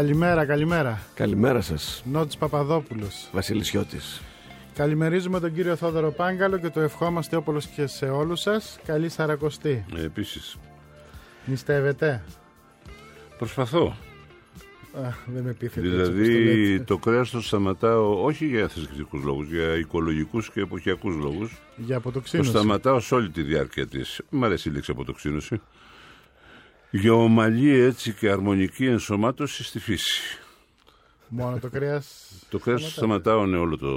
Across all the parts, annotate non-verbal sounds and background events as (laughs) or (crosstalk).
Καλημέρα, καλημέρα. Καλημέρα σας. Νότης Παπαδόπουλος. Βασιλισιώτης. Καλημερίζουμε τον κύριο Θόδωρο Πάγκαλο και το ευχόμαστε όπολος και σε όλους σας. Καλή Σαρακοστή. Ε, επίσης. Νηστεύετε; Προσπαθώ. Α, δεν με πείθετε Δηλαδή το, το κρέας το σταματάω όχι για θρησκευτικούς λόγους, για οικολογικούς και εποχιακούς λόγους. Για αποτοξίνωση. Το σταματάω σε όλη τη διάρκεια της. Μ' αρέσει η λέξη αποτοξίνωση. Για ομαλή έτσι και αρμονική ενσωμάτωση στη φύση. Μόνο το κρέας. το κρέας σταματάω ναι, όλο το,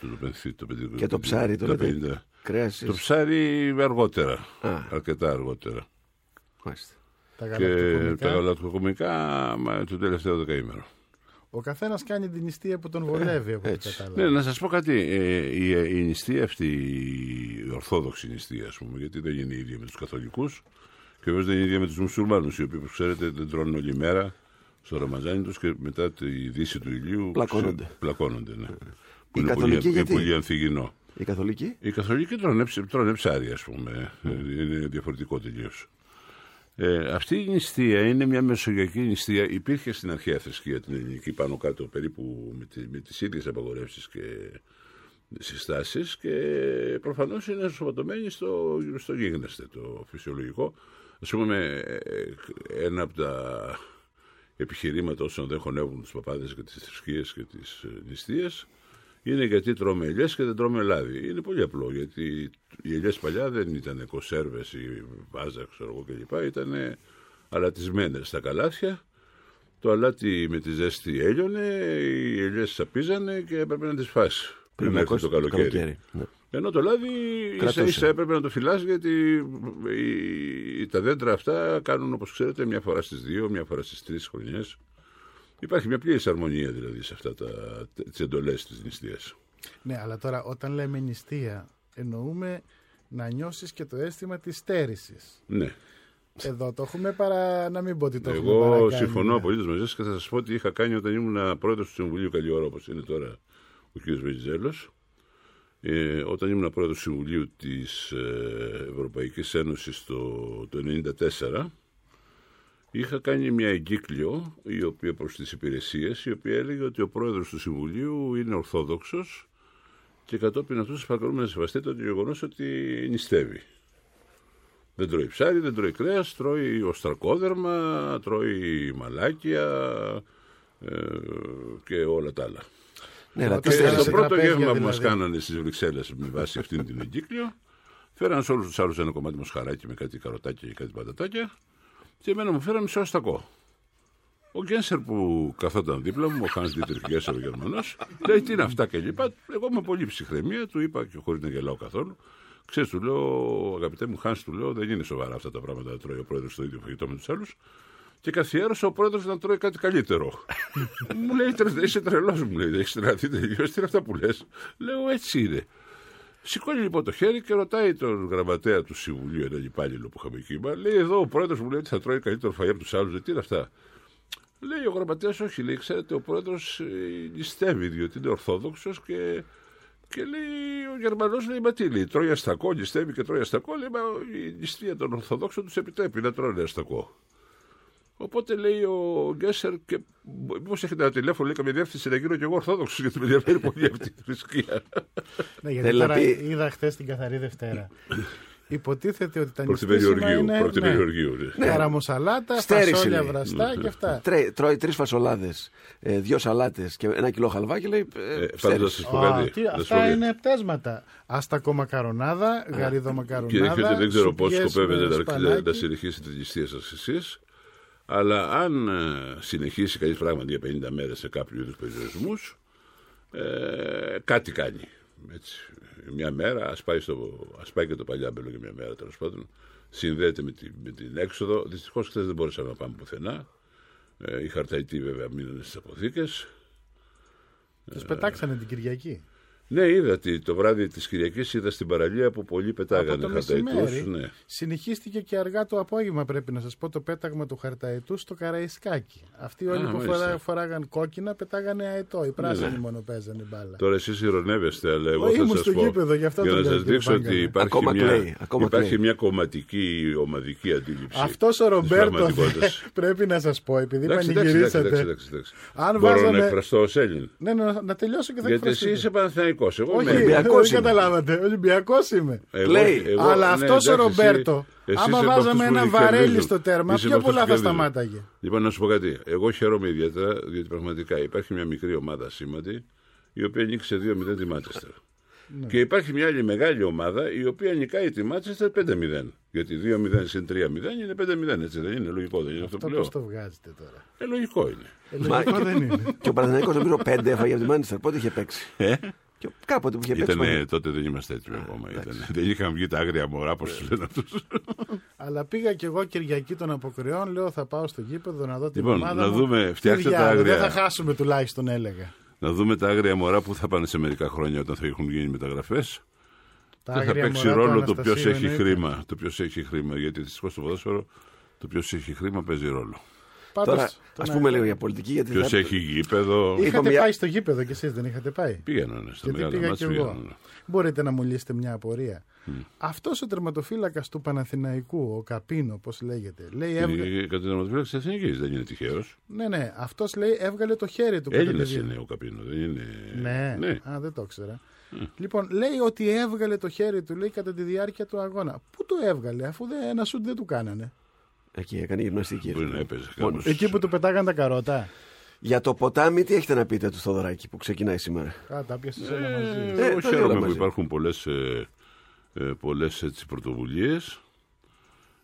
το, το, το, το, Και το ψάρι το, λέτε; Κρέας, το ψάρι αργότερα. Α. Αρκετά αργότερα. Μάλιστα. Τα και τα γαλακτοκομικά μα, το τελευταίο δεκαήμερο. Ο καθένας κάνει την νηστεία που τον βολεύει, από ό,τι κατάλαβα. Ναι, να σας πω κάτι. Ε, η, η νηστεία αυτή, η ορθόδοξη νηστεία, ας πούμε, γιατί δεν είναι η ίδια με τους καθολικούς και βέβαια δεν είναι η ίδια με τους μουσουλμάνους, οι οποίοι, όπως ξέρετε, δεν τρώνε όλη μέρα στο Ραμαζάνι τους και μετά τη δύση του ηλίου. Πλακώνονται. Σε, πλακώνονται ναι. Που είναι πολύ, γιατί; πολύ ανθυγινό. Οι καθολικοί; Οι καθολικοί τρώνε, τρώνε ψάρι, ας πούμε. Mm. Είναι διαφορετικό τελείως. Ε, αυτή η νηστεία είναι μια μεσογειακή νηστεία. Υπήρχε στην αρχαία θρησκεία την ελληνική πάνω κάτω περίπου με, τη, με τις ίδιες απαγορεύσεις και συστάσεις και προφανώς είναι ενσωματωμένη στο, στο γίγνεσθε το φυσιολογικό. Ας πούμε ένα από τα επιχειρήματα όσων δεν χωνεύουν τους παπάδες και τις θρησκείες και τις νηστείες είναι γιατί τρώμε ελιές και δεν τρώμε λάδι. Είναι πολύ απλό γιατί οι ελιές παλιά δεν ήταν κονσέρβες ή βάζα, ξέρω εγώ κλπ. Ήταν αλατισμένες στα καλάθια. Το αλάτι με τη ζέστη έλειωνε, οι ελιές σαπίζανε και έπρεπε να τις φάσει πριν έρθει το καλοκαίρι. καλοκαίρι. Ναι. Ενώ το λάδι ίσα ίσα έπρεπε να το φυλάς γιατί τα δέντρα αυτά κάνουν όπως ξέρετε μια φορά στις δύο, μια φορά στις τρεις χρονιές. Υπάρχει μια πλήρης αρμονία δηλαδή σε αυτά τα τις εντολές της νηστείας. Ναι, αλλά τώρα όταν λέμε νηστεία εννοούμε να νιώσεις και το αίσθημα της στέρησης. Ναι. Εδώ το έχουμε παρά να μην πω ότι το Εγώ έχουμε Εγώ συμφωνώ απολύτως μαζί σας και θα σας πω ότι είχα κάνει όταν ήμουν πρόεδρος του Συμβουλίου καλή ώρα όπως είναι τώρα ο κ. Βεζέλο. Ε, όταν ήμουν πρόεδρος του Συμβουλίου της ε, Ευρωπαϊκής Ένωσης το, το 1994 είχα κάνει μια εγκύκλιο η οποία προς τις υπηρεσίες η οποία έλεγε ότι ο πρόεδρος του Συμβουλίου είναι ορθόδοξος και κατόπιν αυτού σας παρακαλούμε να σεβαστείτε το γεγονός ότι νηστεύει. Δεν τρώει ψάρι, δεν τρώει κρέας, τρώει οστρακόδερμα, τρώει μαλάκια ε, και όλα τα άλλα. Ναι, και το πρώτο γεύμα δηλαδή. που μας κάνανε στις Βρυξέλλες με βάση αυτήν την εγκύκλιο φέραν σε όλους τους άλλους ένα κομμάτι μοσχαράκι με κάτι καροτάκια και κάτι πατατάκια και εμένα μου φέραν μισό αστακό. Ο Γκένσερ που καθόταν δίπλα μου, ο Χάνς Δίτρικ Γκένσερ ο Γερμανός, λέει τι είναι αυτά και λοιπά. Εγώ με πολύ ψυχραιμία του είπα και χωρίς να γελάω καθόλου. Ξέρεις, του λέω, αγαπητέ μου Χάνς, του λέω, δεν είναι σοβαρά αυτά τα πράγματα να τρώει ο πρόεδρος το ίδιο φαγητό με τους άλλους. Και καθιέρωσα ο πρόεδρος να τρώει κάτι καλύτερο. (laughs) μου λέει, είσαι τρελός, μου λέει, έχεις τρελαθεί τελείως. Τι είναι αυτά που λες; Λέω, έτσι είναι. Σηκώνει λοιπόν το χέρι και ρωτάει τον γραμματέα του Συμβουλίου, έναν υπάλληλο που είχαμε εκεί. Μα λέει εδώ ο πρόεδρος μου λέει ότι θα τρώει καλύτερο φαγητό από τους άλλους. Τι είναι αυτά; Λέει ο γραμματέας, όχι, λέει, ξέρετε, ο πρόεδρος ε, νηστεύει, διότι είναι ορθόδοξος και, και λέει ο Γερμανός, λέει, μα τι λέει, τρώει αστακό, νηστεύει και τρώει αστακό. Λέει, μα η νηστεία των Ορθοδόξων τους επιτρέπει να τρώνε αστακό. Οπότε λέει ο Γκέσσερ και μήπως έχετε ένα τηλέφωνο, λέει καμία διεύθυνση να γίνω και εγώ Ορθόδοξος, γιατί με ενδιαφέρει πολύ αυτή η θρησκεία. ναι, γιατί τώρα πει... είδα χθες την καθαρή Δευτέρα. Υποτίθεται ότι τα νηστήσιμα είναι πρώτη ναι, ναι. καραμοσαλάτα, φασόλια βραστά και αυτά. Τρέ, τρώει τρεις φασολάδες, ε, δύο σαλάτες και ένα κιλό χαλβάκι λέει. Ε, ε, να σας πω κάτι. Αυτά είναι πτέσματα. Άστα μακαρονάδα, γαρίδο μακαρονάδα. Κύριε δεν ξέρω πώς σκοπεύετε να συνεχίσετε τη νηστεία σας εσείς. Αλλά αν ε, συνεχίσει κανείς πράγματι για 50 μέρες σε κάποιους είδους περιορισμούς, ε, κάτι κάνει. Έτσι. Μια μέρα, ας πάει, πάει και το παλιάμπελο για μια μέρα τέλος πάντων, συνδέεται με την, με την έξοδο. Δυστυχώς χθες δεν μπορούσαμε να πάμε πουθενά. Ε, οι χαρταϊτοί βέβαια μείνανε στις αποθήκες. Του πετάξανε την Κυριακή. Ναι, είδα τι- το βράδυ της Κυριακής είδα στην παραλία που πολλοί πετάγανε Από το χαρταϊτούς, μεσημέρι Ναι. συνεχίστηκε και αργά το απόγευμα, πρέπει να σας πω, το πέταγμα του χαρταετού στο Καραϊσκάκι. Αυτοί όλοι Α, που μάλιστα. φορά, φοράγαν κόκκινα πετάγανε αετό. Οι πράσινοι ναι. μόνο παίζανε μπάλα. Τώρα εσείς ηρωνεύεστε, αλλά εγώ Ω, θα ήμουν σας στο πω. γήπεδο, γι' αυτό για το να λέω, σας κύριε δείξω ότι Πάγκαλε. υπάρχει, Ακόμα μια, κλαίει, ακόμα υπάρχει κλαίει. μια κομματική ομαδική αντίληψη. Αυτός ο της Ρομπέρτος πραγματικότητας. (laughs) πρέπει να σας πω, επειδή Εντάξει, εντάξει, εντάξει, πανηγυρίσατε. εντάξει, εντάξει. Αν Μπορώ βάζαμε- να εκφραστώ ως Έλλην. Ναι, ναι, να τελειώσω και θα Γιατί εσύ εκφραστείτε. είσαι Παναθηναϊκός, Εγώ Όχι, είμαι Έλλην. Ολυμπιακός δεν είμαι. καταλάβατε. Ολυμπιακός είμαι. Εγώ- Κλαίει. εγώ- Αλλά ναι, αυτός ο εντάξει, Ρομπέρτο, εσύ- εσύ άμα είσαι από βάζαμε αυτούς που ένα κερδίζουν. βαρέλι στο τέρμα, Είσαι πιο από αυτούς πολλά που θα κερδίζουν. σταμάταγε. Λοιπόν, να σου πω κάτι. Εγώ χαίρομαι ιδιαίτερα διότι πραγματικά υπάρχει μια μικρή ομάδα σήμαντη η οποία νίκησε 2-0 τη Μάτσεστερ. Ναι. Και υπάρχει μια άλλη μεγάλη ομάδα η οποία νικάει τη Μάτσεστερ 5-0. Γιατί 2-0 συν 3-0 είναι 5-0, έτσι δεν είναι. Λογικό δεν είναι αυτό, Αυτό που λέω. πώ το βγάζετε τώρα; Ε, λογικό είναι. Ε, Λογικό δεν είναι. Και ο Παναθηναϊκός νομίζω πέντε έφαγε από τη Μάντσεστερ. Πότε είχε παίξει; Ε; Και κάποτε που είχε παίξει. Ήτανε, πάλι. τότε δεν είμαστε έτοιμοι ακόμα. Ήτανε. Δεν είχαν βγει τα άγρια μωρά, πώς τους λένε αυτούς. Αλλά πήγα κι εγώ Κυριακή των Αποκριών, λέω θα πάω στο γήπεδο να δω την Λοιπόν, ομάδα να μου. δούμε, Τι φτιάξτε τα διάλογο, άγρια. Δεν θα χάσουμε τουλάχιστον έλεγα. Να δούμε τα άγρια μωρά που θα πάνε σε μερικά χρόνια όταν θα έχουν γίνει μεταγραφές. Τα Και θα άγρια παίξει μωρά του ρόλο το ποιος Αναστασίου έχει εννοείται. χρήμα. Το ποιος έχει χρήμα. Γιατί δυστυχώς στο ποδόσφαιρο το ποιος έχει χρήμα παίζει ρόλο. Πάντως, Τώρα, τον ας πούμε λίγο για πολιτική. Γιατί Ποιος θα- έχει γήπεδο; Είχα Είχατε μια- πάει στο γήπεδο κι εσείς δεν είχατε πάει; Πήγαιναν στα Γιατί μεγάλα πήγα μάτια. κι εγώ. Μπορείτε να μου λύσετε μια απορία. Αυτός ο τερματοφύλακας του Παναθηναϊκού, ο Καπίνο, πώς λέγεται, λέει έβγα... Κατά την τερματοφύλαξη της Εθνικής δεν είναι τυχαίος. Ναι, ναι, αυτός λέει έβγαλε το χέρι του. κατά Έλληνα τη δια- είναι ο Καπίνο, δεν είναι. Ναι. ναι. Α, δεν το ήξερα. Λοιπόν, λέει ότι έβγαλε το χέρι του, λέει, κατά τη διάρκεια του αγώνα. Πού το έβγαλε, αφού δεν, ένα σουτ δεν του κάνανε. Εκεί έκανε γυμναστική. Μπορεί να έπαιζε Μόνο. κάπως. Εκεί που του πετάγαν τα καρότα. Για το ποτάμι, τι έχετε να πείτε του Θοδωράκη που ξεκινάει σήμερα; Α, τα πιάσεις όλα μαζί. Ε, Ε, εγώ τα όλα χαίρομαι που μαζί. υπάρχουν πολλές, ε, ε, πολλές έτσι, πρωτοβουλίες.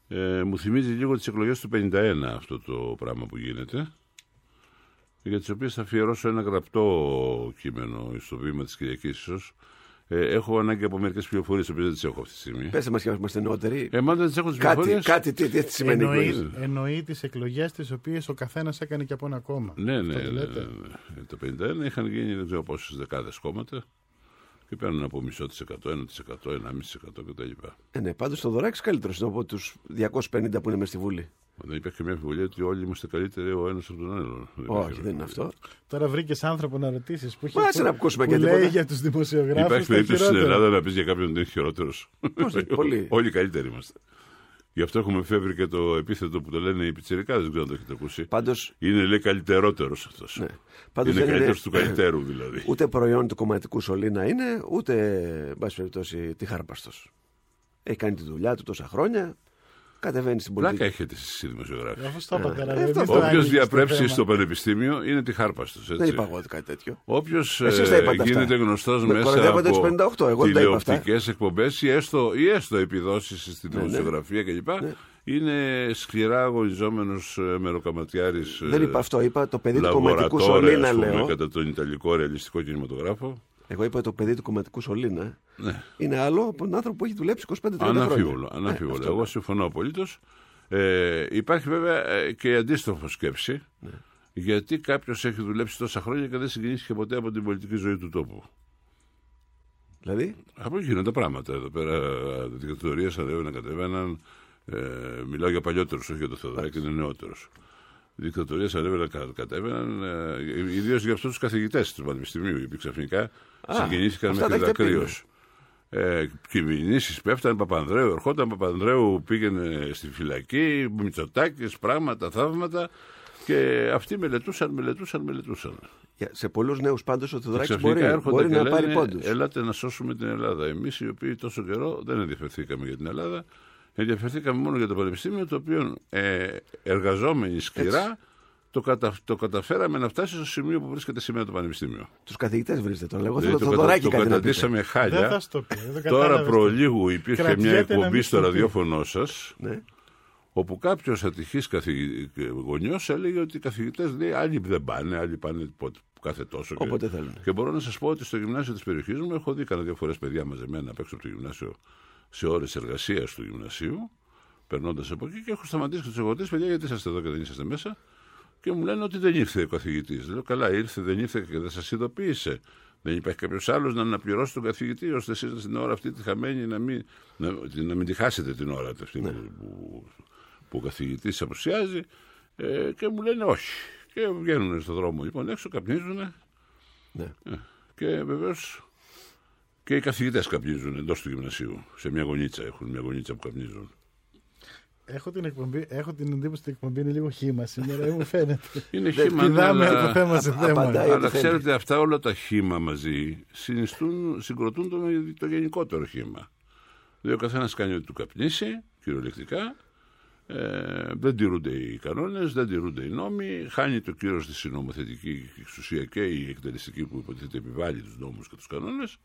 Ε, μου θυμίζει λίγο τις εκλογές του 51 αυτό το πράγμα που γίνεται για τις οποίες θα αφιερώσω ένα γραπτό κείμενο στο βήμα της Κυριακής ίσως. Ε, έχω ανάγκη από μερικές πληροφορίες, οποίες δεν τις έχω αυτή τη στιγμή. Πέστε μα και μα είμαστε νεότεροι. Ε, μα δεν τις έχω τις κάτι, πληροφορίες. κάτι, τι, τι σημαίνει Εννοεί, εκλογές; εννοεί τις εκλογές τις οποίες ο καθένας έκανε και από ένα κόμμα. Ναι, ναι, Αυτό ναι, το ναι, λέτε. ναι. Το 51 είχαν γίνει δεν ξέρω πόσες δεκάδες κόμματα και παίρνουν από μισό της εκατό, ένα της εκατό, ένα μισή της εκατό κτλ. Ε, ναι, πάντως ο Θοδωράκη καλύτερο είναι από τους 250 που είναι μες στη Βουλή. Δεν υπάρχει καμία αμφιβολία ότι όλοι είμαστε καλύτεροι ο ένας από τον άλλον. Όχι, δεν είναι αυτό. Τώρα βρήκες άνθρωπο να ρωτήσεις που, έχει- Μα, άσε που- να ακούσουμε που και λέει τίποτα. για τους δημοσιογράφους. Υπάρχει περίπτωση στην Ελλάδα να πεις για κάποιον ότι είναι χειρότερος. Πώς δεν- (laughs) πολύ. Όλοι καλύτεροι είμαστε. Γι' αυτό έχουμε φεύγει και το επίθετο που το λένε οι πιτσερικά, δεν ξέρω αν το έχετε ακούσει. Πάντω. Είναι λέει καλύτερότερος αυτός. Ναι. Πάντως είναι δεν καλύτερος του καλύτερου δηλαδή. Ούτε προϊόν του κομματικού σωλήνα είναι, ούτε, εν πάση περιπτώσει, τη χάρπαστο. Έχει κάνει τη δουλειά του τόσα χρόνια. Κατεβαίνει στην πολιτική. Πλάκα έχετε εσείς οι δημοσιογράφοι. Αφού στο είπα τώρα, Ε, δεν αυτό- το Όποιος άνοιξες το διαπρέψει θέμα. στο πανεπιστήμιο είναι τη χάρπαστο. Δεν είπα εγώ κάτι τέτοιο. Όποιος Εσείς τα είπατε αυτά. γίνεται γνωστός Με μέσα κοροϊδεύατε τους από 58, εγώ δεν τα είπα αυτά. τηλεοπτικές εκπομπές ή έστω, ή έστω επιδόσεις στην Ναι, ναι. δημοσιογραφία κλπ. Είναι σκληρά αγωνιζόμενος μεροκαματιάρης. Δεν είπα αυτό. Είπα το παιδί του κομματικού σωλήνα, λέω. κατά τον Ιταλικό ρεαλιστικό κινηματογράφο. Εγώ είπα το παιδί του κομματικού σωλήνα. Ναι. Είναι άλλο από τον άνθρωπο που έχει δουλέψει 25-30 χρόνια. Αναμφίβολο. Ε, αναμφίβολο. αυτό Εγώ λέω. συμφωνώ απολύτως. Ε, υπάρχει βέβαια ε, και η αντίστροφο σκέψη. Ναι. Γιατί κάποιος έχει δουλέψει τόσα χρόνια και δεν συγκινήθηκε ποτέ από την πολιτική ζωή του τόπου. Δηλαδή, Από εκεί γίνονται πράγματα εδώ πέρα. Δικτατορίες ανέβαιναν, κατέβαιναν. Ε, μιλάω για παλιότερους, όχι για το Θεοδωράκη, είναι νεότερος. Δικτατορίες ανέβαιναν, κα- κατέβαιναν. Ε, Ιδίως για αυτούς τους καθηγητές του Πανεπιστημίου, οι οποίοι ξαφνικά Α, συγκινήθηκαν αυτά μέχρι τα έχετε πει, δακρύω. Ε, Κυβερνήσεις πέφτανε, Παπανδρέου ερχόταν, Παπανδρέου πήγαινε στη φυλακή, Μητσοτάκη, πράγματα, θαύματα. Και αυτοί μελετούσαν, μελετούσαν, μελετούσαν. για- σε πολλούς νέους πάντως ο Και Θεοδωράκης ξαφνικά μπορεί, έρχονται μπορεί και να λένε, πάρει πόντους. Ελάτε να σώσουμε την Ελλάδα. Εμείς οι οποίοι τόσο καιρό δεν ενδιαφερθήκαμε για την Ελλάδα. Ενδιαφερθήκαμε μόνο για το Πανεπιστήμιο, το οποίο ε, εργαζόμενοι σκληρά το, κατα, το καταφέραμε να φτάσει στο σημείο που βρίσκεται σήμερα το Πανεπιστήμιο. Τους καθηγητές βρίσκεται τώρα. Εγώ Δηλαδή, θέλω το, το κατα, Θεοδωράκη το κάτι να πείτε. καταντήσαμε Δεν χάλια. θα στο πει. δεν Τώρα κατάλαβες. προλίγου υπήρχε μια Κρατιέται να εκπομπή μην στο στο πει. ραδιόφωνο σας, Ναι. όπου κάποιος ατυχής καθηγη... γονιός έλεγε ότι οι καθηγητές λέει άλλοι δεν πάνε, άλλοι πάνε πότε- κάθε τόσο. και- Όποτε θέλουν. Και μπορώ να σας πω ότι στο γυμνάσιο της περιοχής μου έχω δει κανένα δύο φορές παιδιά μαζεμένα απ' έξω από το γυμνάσιο σε ώρες εργασίας του γυμνασίου, περνώντας από εκεί και έχω σταματήσει και τους εγωτέ, παιδιά, γιατί είσαστε εδώ και δεν είσαστε μέσα; Και μου λένε ότι δεν ήρθε ο καθηγητής. Λέω καλά, ήρθε, δεν ήρθε και δεν σας ειδοποίησε. Δεν υπάρχει κάποιος άλλος να αναπληρώσει τον καθηγητή, ώστε εσείς την ώρα αυτή τη χαμένη να μην, να, να μην τη χάσετε την ώρα αυτή ναι. που, που ο καθηγητής απουσιάζει. Ε, και μου λένε όχι. Και βγαίνουν στον δρόμο λοιπόν έξω, καπνίζουν. Ναι. Ε, και βεβαίως και οι καθηγητές καπνίζουν εντός του γυμνασίου. Σε μια γωνίτσα έχουν μια γωνίτσα που καπνίζουν. Έχω την, εκπομπή, έχω την εντύπωση ότι η εκπομπή είναι λίγο χήμα σήμερα, μου φαίνεται. Είναι χήμα, ναι, αλλά... το θέμα σε θέμα. Αλλά ξέρετε, αυτά όλα τα χήμα μαζί συγκροτούν το, το γενικότερο χήμα. Δηλαδή ο καθένας κάνει ό,τι του καπνίσει, κυριολεκτικά. Ε, δεν τηρούνται οι κανόνες, δεν τηρούνται οι νόμοι. Χάνει το κύριο στη νομοθετική εξουσία και η εκτελεστική που υποτίθεται επιβάλλει τους νόμους και τους κανόνες.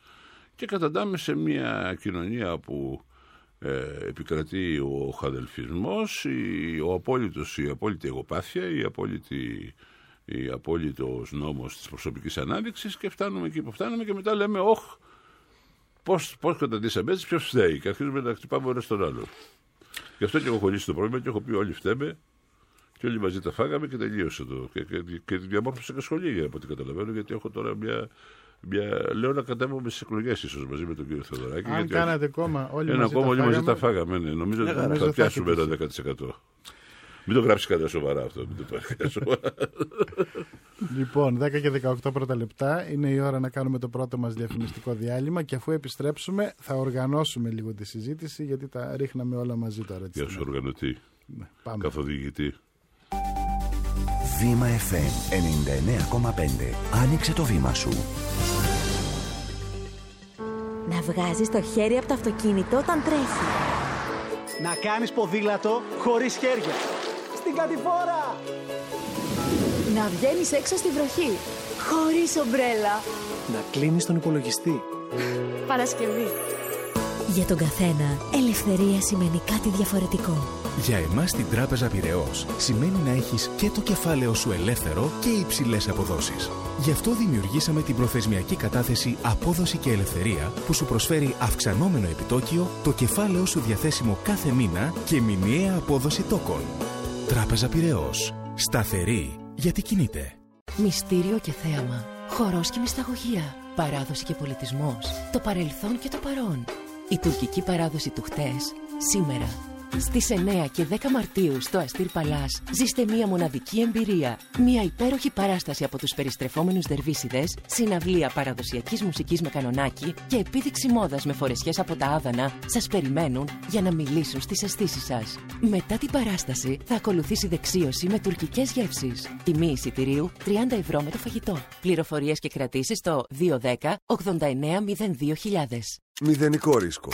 Και καταντάμε σε μια κοινωνία που ε, επικρατεί ο χαδελφισμός, η, ο απόλυτος, η απόλυτη εγωπάθεια, η απόλυτη, η απόλυτος νόμος της προσωπικής ανάδειξης και φτάνουμε εκεί που φτάνουμε και μετά λέμε όχ, πώς, πώς καταντήσαμε έτσι, ποιος φταίει και αρχίζουμε να χτυπάμε ένας στον άλλο. Γι' αυτό και έχω χωρίσει το πρόβλημα και έχω πει όλοι φταίμε και όλοι μαζί τα φάγαμε και τελείωσε το. Και, και, και διαμόρφωσα και σχολεία από ό,τι καταλαβαίνω γιατί έχω τώρα μια μια... Λέω να κατέβουμε στις εκλογές ίσως μαζί με τον κύριο Θεοδωράκη. Αν κάνατε κόμμα όλοι ένα μαζί. κόμμα όλοι μαζί τα φάγαμε. Ναι. Νομίζω ότι θα, θα πιάσουμε ένα 10%. Μην το γράψεις κανένα σοβαρά αυτό. Μην το πάρει σοβαρά. λοιπόν, 10 και 18 πρώτα λεπτά. Είναι η ώρα να κάνουμε το πρώτο μας διαφημιστικό διάλειμμα και αφού επιστρέψουμε θα οργανώσουμε λίγο τη συζήτηση γιατί τα ρίχναμε όλα μαζί τώρα. Γεια σου, οργανωτή. Ναι, πάμε. Καθοδηγητή. Βήμα FM 99,5. Άνοιξε το βήμα σου. Να βγάζεις το χέρι από το αυτοκίνητο όταν τρέχει. Να κάνεις ποδήλατο χωρίς χέρια. Στην κατηφόρα. Να βγαίνεις έξω στη βροχή. Χωρίς ομπρέλα. Να κλείνεις τον υπολογιστή. Παρασκευή. Για τον καθένα, ελευθερία σημαίνει κάτι διαφορετικό. Για εμάς στην Τράπεζα Πυραιός σημαίνει να έχεις και το κεφάλαιο σου ελεύθερο και υψηλές αποδόσεις. Γι' αυτό δημιουργήσαμε την προθεσμιακή κατάθεση Απόδοση και Ελευθερία που σου προσφέρει αυξανόμενο επιτόκιο, το κεφάλαιο σου διαθέσιμο κάθε μήνα και μηνιαία απόδοση τόκων. Τράπεζα Πυραιός. Σταθερή γιατί κινείται. Μυστήριο και θέαμα. Χορός και μυσταγωγία. Παράδοση και πολιτισμός. Το παρελθόν και το παρόν. Η τουρκική παράδοση του χτες, σήμερα στις 9 και 10 Μαρτίου στο Αστήρ Παλάς ζήστε μία μοναδική εμπειρία. Μία υπέροχη παράσταση από τους περιστρεφόμενους δερβίσιδες, συναυλία παραδοσιακής μουσικής με κανονάκι και επίδειξη μόδας με φορεσιές από τα Άδανα σας περιμένουν για να μιλήσουν στις αισθήσεις σας. Μετά την παράσταση θα ακολουθήσει δεξίωση με τουρκικές γεύσεις. Τιμή εισιτηρίου 30 ευρώ με το φαγητό. Πληροφορίες και κρατήσεις στο 210 89 Μηδενικό ρίσκο.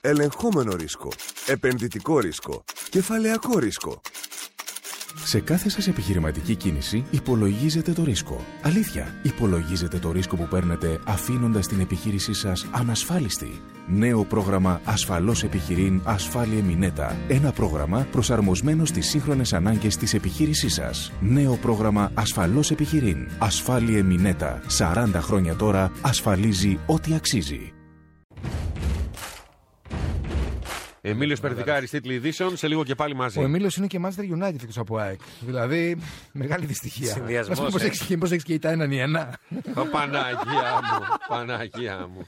Ελεγχόμενο ρίσκο. Επενδυτικό ρίσκο. Κεφαλαιακό ρίσκο. Σε κάθε σας επιχειρηματική κίνηση υπολογίζετε το ρίσκο. Αλήθεια, υπολογίζετε το ρίσκο που παίρνετε αφήνοντας την επιχείρησή σας ανασφάλιστη. Νέο πρόγραμμα Ασφαλώς Επιχειρήν Ασφάλεια Μινέτα. Ένα πρόγραμμα προσαρμοσμένο στις σύγχρονες ανάγκες της επιχείρησής σας. Νέο πρόγραμμα Ασφαλώς Επιχειρήν Ασφάλεια Μινέτα. 40 χρόνια τώρα ασφαλίζει ό,τι αξίζει. Εμίλιος Περδικάρη, τίτλοι ειδήσεων, σε λίγο και πάλι μαζί. Ο Εμίλιος είναι και Manchester United εκτός από ΑΕΚ. Δηλαδή, μεγάλη δυστυχία. Συνδυασμός. Πώς έχει και η τα έναν ή ένα. Παναγία μου. Παναγία μου.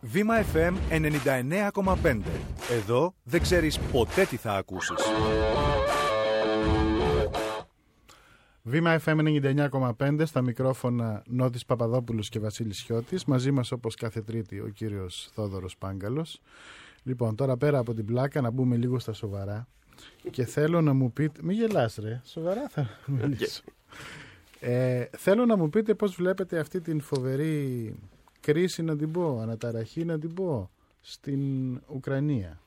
Βήμα FM 99,5. Εδώ δεν ξέρεις ποτέ τι θα ακούσεις. Βήμα FM 99,5 στα μικρόφωνα Νότης Παπαδόπουλος και Βασίλης Σιώτης. Μαζί μας όπως κάθε τρίτη ο κύριος Θόδωρος Πάγκαλος. Λοιπόν, τώρα πέρα από την πλάκα να μπούμε λίγο στα σοβαρά. Και θέλω να μου πείτε. Μην γελάς ρε. Σοβαρά θα μιλήσω. Ε, θέλω να μου πείτε πώς βλέπετε αυτή την φοβερή κρίση να την πω, αναταραχή να την πω, στην Ουκρανία.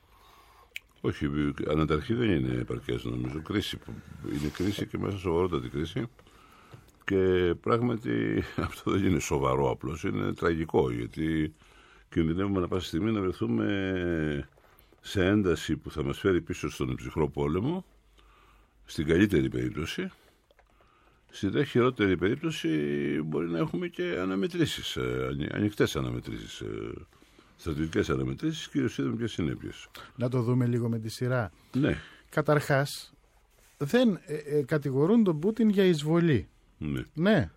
Όχι, αναταραχή δεν είναι επαρκές νομίζω. Κρίση, είναι κρίση και μέσα σοβαρότατη κρίση. Και πράγματι (laughs) αυτό δεν είναι σοβαρό απλώς, είναι τραγικό γιατί κινδυνεύουμε να πάση στιγμή να βρεθούμε σε ένταση που θα μας φέρει πίσω στον ψυχρό πόλεμο, στην καλύτερη περίπτωση. Στην δε χειρότερη περίπτωση μπορεί να έχουμε και αναμετρήσεις, ε, ανοιχτές αναμετρήσεις, ε, στρατιωτικές αναμετρήσεις και είδαμε ποιες συνέπειες. Να το δούμε λίγο με τη σειρά. Ναι. Καταρχάς, δεν ε, κατηγορούν τον Πούτιν για εισβολή. Ναι. Ναι.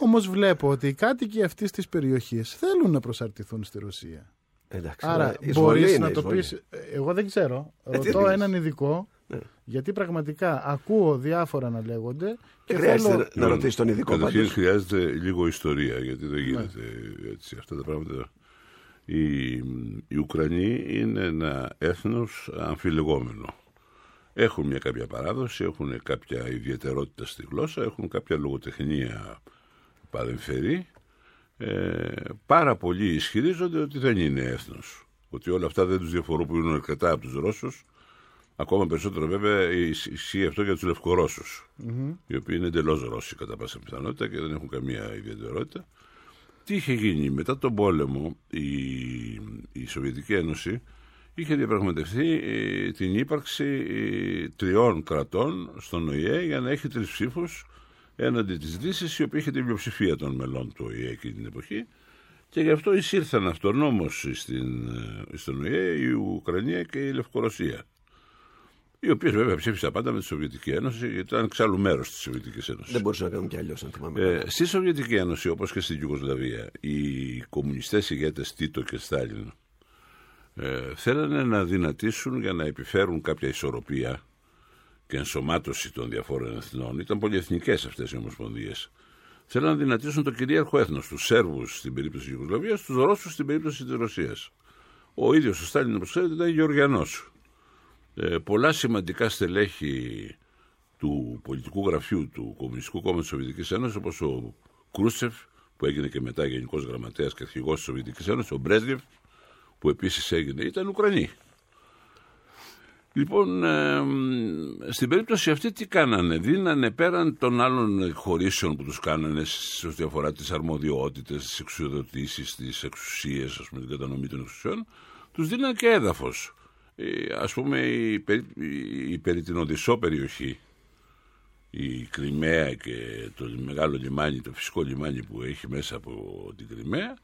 Όμως βλέπω ότι οι κάτοικοι αυτής της περιοχής θέλουν να προσαρτηθούν στη Ρωσία. Εντάξει, Άρα ναι, εισβολή μπορείς είναι να το εισβολή. πεις. Εγώ δεν ξέρω. Ε, τι Ρωτώ εννοείς; έναν ειδικό. Ναι. Γιατί πραγματικά ακούω διάφορα να λέγονται. Και Δεν χρειάζεται θέλω... να ρωτήσεις τον ειδικό Καταρχήν πάντως. χρειάζεται λίγο ιστορία, γιατί Ναι. δεν γίνεται έτσι αυτά τα πράγματα. Οι, οι Ουκρανοί είναι ένα έθνος αμφιλεγόμενο. Έχουν μια κάποια παράδοση, έχουν κάποια ιδιαιτερότητα στη γλώσσα, έχουν κάποια λογοτεχνία παρεμφερή. Ε, πάρα πολλοί ισχυρίζονται ότι δεν είναι έθνος. Ότι όλα αυτά δεν τους διαφοροποιούν αρκετά από τους Ρώσους. Ακόμα περισσότερο βέβαια ισ- ισχύει αυτό για τους Λευκορώσους οι οποίοι είναι εντελώς Ρώσοι κατά πάσα πιθανότητα και δεν έχουν καμία ιδιαιτερότητα. Τι είχε γίνει μετά τον πόλεμο, η, η Σοβιετική Ένωση είχε διαπραγματευτεί ε, την ύπαρξη ε, τριών κρατών στον ΟΗΕ για να έχει τρεις ψήφους έναντι της Δύσης η οποία είχε την πλειοψηφία των μελών του ΟΗΕ εκείνη την εποχή και γι' αυτό εισήρθαν αυτονόμως στην, ε, στον ΟΗΕ η Ουκρανία και η Λευκορωσία οι οποίες βέβαια ψήφισαν πάντα με τη Σοβιετική Ένωση, γιατί ήταν εξάλλου μέρος της Σοβιετικής Ένωσης. Δεν μπορούσαν να κάνουν κι αλλιώς, αν θυμάμαι. Ε, καλά. στη Σοβιετική Ένωση, όπως και στην Ιουγκοσλαβία, οι κομμουνιστές ηγέτες Τίτο και Στάλιν ε, θέλανε να δυνατήσουν για να επιφέρουν κάποια ισορροπία και ενσωμάτωση των διαφόρων εθνών. Ήταν πολυεθνικές αυτές οι ομοσπονδίες. Θέλανε να δυνατήσουν το κυρίαρχο έθνος, τους Σέρβους στην περίπτωση της Ιουγκοσλαβίας, τους Ρώσους στην περίπτωση της Ρωσίας. Ο ίδιος ο Στάλιν, όπως ξέρετε, ήταν Γεωργιανός. Ε, πολλά σημαντικά στελέχη του πολιτικού γραφείου του Κομμουνιστικού Κόμματος της Σοβιετικής Ένωσης, όπως ο Κρούσεφ, που έγινε και μετά Γενικός Γραμματέας και Αρχηγός της Σοβιετικής Ένωσης, ο Μπρέσλιεφ, που επίσης έγινε, ήταν Ουκρανοί. Λοιπόν, ε, στην περίπτωση αυτή τι κάνανε; Δίνανε πέραν των άλλων χωρίσεων που τους κάνανε σε ό,τι αφορά τις αρμοδιότητες, τις εξουσιοδοτήσεις, τις εξουσίες, ας πούμε, την κατανομή των εξουσιών, τους δίνανε και έδαφος. Ε, ας πούμε η, περι- η, η περί την Οδυσσό περιοχή, η Κρυμαία και το μεγάλο λιμάνι, το φυσικό λιμάνι που έχει μέσα από την Κρυμαία,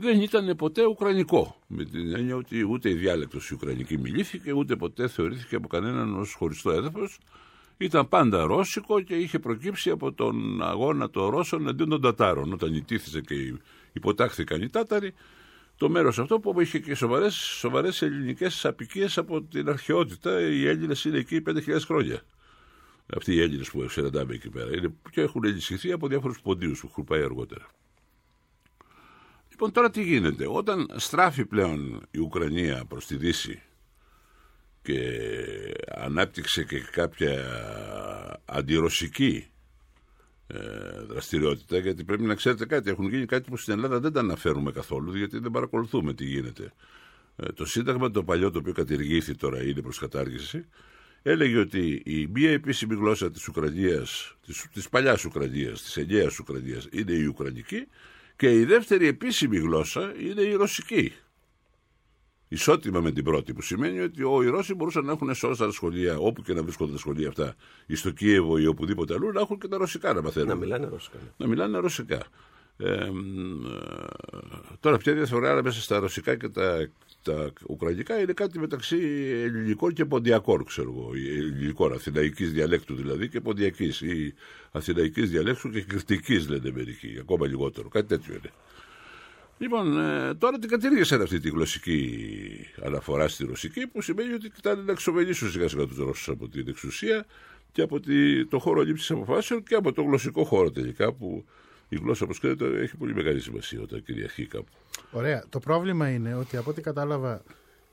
δεν ήταν ποτέ ουκρανικό. Με την έννοια ότι ούτε η διάλεκτος η ουκρανική μιλήθηκε, ούτε ποτέ θεωρήθηκε από κανέναν ως χωριστό έδαφος. Ήταν πάντα ρώσικο και είχε προκύψει από τον αγώνα των Ρώσων αντίον των Τατάρων. Όταν ιτήθησε και υποτάχθηκαν οι Τάταροι, το μέρος αυτό που είχε και σοβαρές, σοβαρές ελληνικές απικίες από την αρχαιότητα. Οι Έλληνες είναι εκεί 5.000 χρόνια. Αυτοί οι Έλληνες που εξεραντάμε εκεί πέρα. Είναι, και έχουν ενισχυθεί από διάφορους ποντίους που έχουν πάει αργότερα. Λοιπόν, τώρα τι γίνεται. Όταν στράφει πλέον η Ουκρανία προς τη Δύση και ανάπτυξε και κάποια αντιρωσική ε, δραστηριότητα, γιατί πρέπει να ξέρετε κάτι, έχουν γίνει κάτι που στην Ελλάδα δεν τα αναφέρουμε καθόλου, γιατί δεν παρακολουθούμε τι γίνεται. Ε, το Σύνταγμα το παλιό, το οποίο κατηργήθη τώρα, είναι προς κατάργηση, έλεγε ότι η μία επίσημη γλώσσα της Ουκρανίας, της, της παλιάς Ουκρανίας, της ενιαίας Ουκρανίας, είναι η Ουκρανική και η δεύτερη επίσημη γλώσσα είναι η Ρωσική. Ισότιμα με την πρώτη, που σημαίνει ότι ο, οι Ρώσοι μπορούσαν να έχουν σε όλα τα σχολεία, όπου και να βρίσκονται τα σχολεία αυτά, ή στο Κίεβο ή οπουδήποτε αλλού, να έχουν και τα ρωσικά να μαθαίνουν. Να μιλάνε ρώσικα. Να μιλάνε ρωσικά. Ε, μ, ε, τώρα ποια διαφορά άλλα μέσα στα ρωσικά και τα, τα ουκρανικά είναι κάτι μεταξύ ελληνικών και ποντιακών, ξέρω εγώ. ή Ελληνικών, αθηναϊκής διαλέκτου δηλαδή και ποντιακής ή αθηναϊκής διαλέκτου και κριτικής λένε μερικοί, ακόμα λιγότερο. Κάτι τέτοιο είναι. Λοιπόν, ε, τώρα την κατήργησαν αυτή τη γλωσσική αναφορά στη ρωσική, που σημαίνει ότι κοιτάνε να εξομελήσουν σιγά σιγά τους Ρώσους από την εξουσία και από τη, το χώρο λήψης αποφάσεων και από το γλωσσικό χώρο τελικά, που η γλώσσα, όπως ξέρετε, έχει πολύ μεγάλη σημασία όταν κυριαρχεί κάπου. Ωραία. Το πρόβλημα είναι ότι από ό,τι κατάλαβα.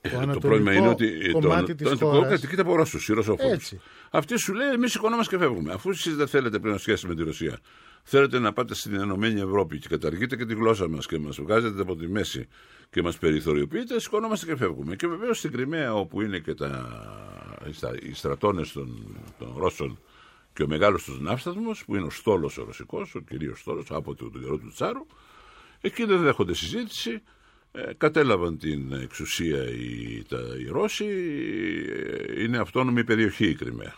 Το, το ανατολικό πρόβλημα είναι ότι κομμάτι το, της το ανατολικό χώρας- κατοικείται από Ρώσους, οι Ρωσόφωνου. Έτσι. Αυτοί σου λέει: Εμείς σηκωνόμαστε και φεύγουμε. Αφού εσείς δεν θέλετε πλέον σχέση με τη Ρωσία, θέλετε να πάτε στην Ενωμένη Ευρώπη και καταργείτε και τη γλώσσα μας και μας βγάζετε από τη μέση και μας περιθωριοποιείτε, σηκωνόμαστε και φεύγουμε. Και βεβαίως στην Κρυμαία, όπου είναι και τα, οι στα- οι στρατώνες των, των Ρώσων και ο μεγάλος του ναύσταθμο, που είναι ο στόλος ο ρωσικός, ο κυρίως στόλος από τον καιρό του Τσάρου, εκεί δεν δέχονται συζήτηση. Ε, κατέλαβαν την εξουσία οι, τα, οι Ρώσοι, ε, είναι αυτόνομη περιοχή η Κρυμαία.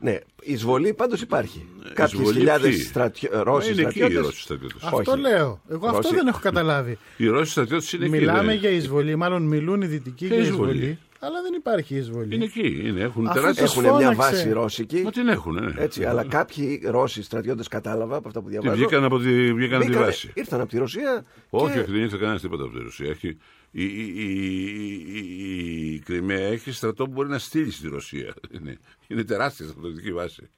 Ναι, η εισβολή πάντως υπάρχει. Κάποιες εισβολή χιλιάδες ποιοι; στρατιώ... Ρώσοι Είναι εκεί οι στρατιώτες. Ρώσοι στρατιώτες. Αυτό Όχι. λέω. Εγώ αυτό Ρώσοι- δεν έχω καταλάβει. Οι Ρώσοι στρατιώτες είναι εκεί. Μιλάμε δεν- για εισβολή, μάλλον μιλούν οι δυτικοί Ποια για εισβολή; εισβολή. Αλλά δεν υπάρχει εισβολή. Είναι εκεί. Είναι, έχουν Αφού τεράστια. τους Έχουν μια φώναξε. βάση ρώσικη. Μα την έχουν, ναι. Έτσι, αλλά κάποιοι Ρώσοι στρατιώτες κατάλαβα από αυτά που Και διαβάζω. βγήκαν από τη, βγήκαν από τη μπήκανε- βάση. Ήρθαν από τη Ρωσία. Όχι, και... όχι, δεν ήρθε κανένας τίποτα από τη Ρωσία. Έχει, η, η, η, η, η Κρυμαία έχει στρατό που μπορεί να στείλει στη Ρωσία. (laughs) Είναι, είναι τεράστια στρατιωτική βάση.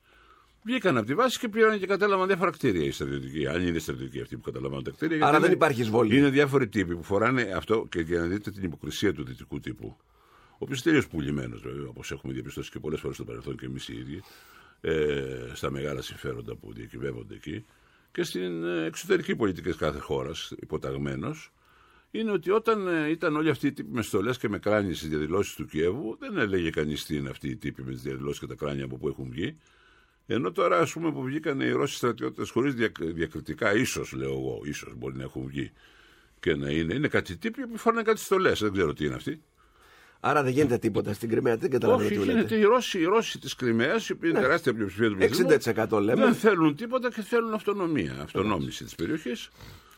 Βγήκαν από τη βάση και πήραν και κατέλαβαν διάφορα κτίρια οι στρατιωτικοί. Αν είναι στρατιωτικοί αυτοί που καταλαμβάνουν τα κτίρια. γιατί Άρα δεν είναι- υπάρχει εισβολή. Είναι διάφοροι τύποι που φοράνε αυτό και για να δείτε την υποκρισία του δυτικού τύπου. Ο οποίο είναι τελείω πουλημένος, βέβαια, όπως έχουμε διαπιστώσει και πολλές φορές στο παρελθόν και εμείς οι ίδιοι, ε, στα μεγάλα συμφέροντα που διακυβεύονται εκεί και στην ε, εξωτερική πολιτική κάθε χώρας, υποταγμένος, είναι ότι όταν ε, ήταν όλοι αυτοί οι τύποι με στολές και με κράνια στις διαδηλώσεις του Κιέβου, δεν έλεγε κανείς τι είναι αυτοί οι τύποι με τις διαδηλώσεις και τα κράνια από που έχουν βγει. Ενώ τώρα, ας πούμε, που βγήκαν οι Ρώσοι στρατιώτες χωρίς διακριτικά, ίσως λέω εγώ, ίσως μπορεί να έχουν βγει και να είναι. Είναι κάτι τύποι που φοράνε κάτι στολές. Δεν ξέρω τι είναι αυτοί. Άρα δεν γίνεται τίποτα στην Κρυμαία. Δεν καταλαβαίνω Όχι, τι μου γίνεται λέτε. οι Ρώσοι, οι Ρώσοι της Κρυμαίας, οι οποίοι είναι Ναι. τεράστια πλειοψηφία του πληθυσμού. 60% λέμε. Δεν θέλουν τίποτα και θέλουν αυτονομία, αυτονόμηση της περιοχής.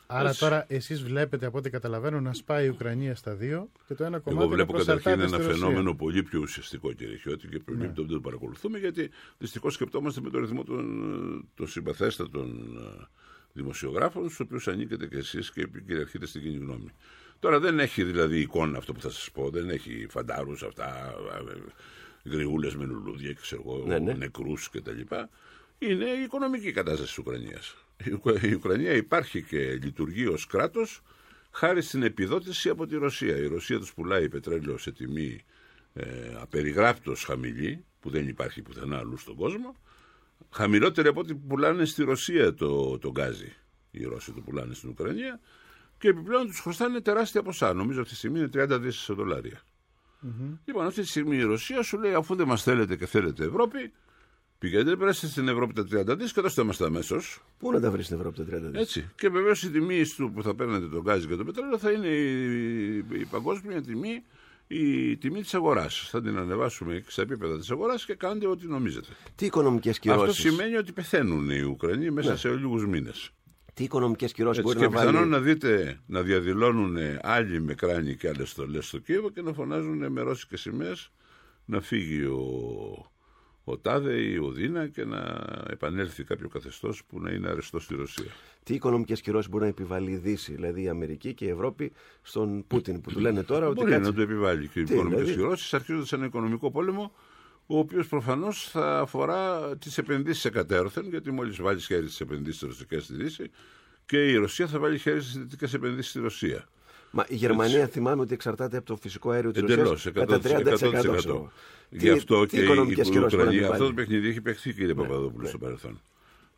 Άρα τώρα εσείς βλέπετε από ό,τι καταλαβαίνω να σπάει η Ουκρανία στα δύο και το ένα κομμάτι Εγώ να βλέπω καταρχήν προσαρτάται ένα στη Ρωσία. φαινόμενο πολύ πιο ουσιαστικό, κύριε Χιώτη, και πολύ Ναι. που δεν το παρακολουθούμε, γιατί δυστυχώς σκεπτόμαστε με τον ρυθμό των, των συμπαθέστατων ε, δημοσιογράφων, στους οποίους ανήκετε και εσείς και κυριαρχείτε στην κοινή γνώμη. Τώρα δεν έχει δηλαδή εικόνα αυτό που θα σας πω, δεν έχει φαντάρους αυτά, γριούλες με λουλούδια και ξέρω εγώ, Ναι, ναι. νεκρούς κτλ. Είναι η οικονομική κατάσταση της Ουκρανίας. Η, Ουκρα- η Ουκρανία υπάρχει και λειτουργεί ως κράτος χάρη στην επιδότηση από τη Ρωσία. Η Ρωσία τους πουλάει πετρέλαιο σε τιμή ε, απεριγράπτως χαμηλή, που δεν υπάρχει πουθενά αλλού στον κόσμο, χαμηλότερη από ό,τι πουλάνε στη Ρωσία το, το γκάζι. Οι Ρώσοι το πουλάνε στην Ουκρανία και επιπλέον τους χρωστάνε τεράστια ποσά. Νομίζω αυτή τη στιγμή είναι 30 δις δολάρια. Λοιπόν, αυτή τη στιγμή η Ρωσία σου λέει αφού δεν μας θέλετε και θέλετε Ευρώπη, πηγαίνετε, περάστε στην Ευρώπη τα 30 δις και δώστε μας τα αμέσως. Πού να τα βρεις στην Ευρώπη τα 30 δις; Έτσι. Και βεβαίως η τιμή του που θα παίρνετε το γκάζι και το πετρέλαιο θα είναι η, η παγκόσμια τιμή, η τιμή της αγοράς. Θα την ανεβάσουμε στα επίπεδα της αγοράς και κάντε ό,τι νομίζετε. Τι οικονομικές κυρώσεις; Αυτό σημαίνει ότι πεθαίνουν οι Ουκρανοί μέσα Ναι. σε λίγους μήνες. Τι οικονομικές κυρώσεις Έτσι, μπορεί και να βάλει; πιθανόν να δείτε να διαδηλώνουν άλλοι με κράνη και άλλες στολέ στο Κίεβο και να φωνάζουν με ρώσικες σημαίες να φύγει ο, ο Τάδε ή ο Δίνα και να επανέλθει κάποιο καθεστώς που να είναι αρεστό στη Ρωσία. Τι οικονομικές κυρώσεις μπορεί να επιβάλλει η Δύση, δηλαδή η Αμερική και η Ευρώπη, στον Πούτιν που του λένε τώρα ότι. Μπορεί κάτσε- να το επιβάλλει και οι Τι, οικονομικές δηλαδή; κυρώσεις, αρχίζοντας ένα οικονομικό πόλεμο, ο οποίος προφανώς θα αφορά τις επενδύσεις εκατέρωθεν, γιατί μόλις βάλεις χέρι στις επενδύσεις ρωσικέ στη Δύση και η Ρωσία θα βάλει χέρι στις δυτικές επενδύσεις στη Ρωσία. Μα η Γερμανία θυμάμαι ότι εξαρτάται από το φυσικό αέριο της Εντελώς, Ρωσίας. Κατά 30%. ξέρω. Γι' αυτό τι και η οικονομικές κυρώσεις μπορεί να Ουκρανία, αυτό το επιβάλλει. παιχνίδι έχει παιχθεί, κύριε Παπαδόπουλο, στο παρελθόν.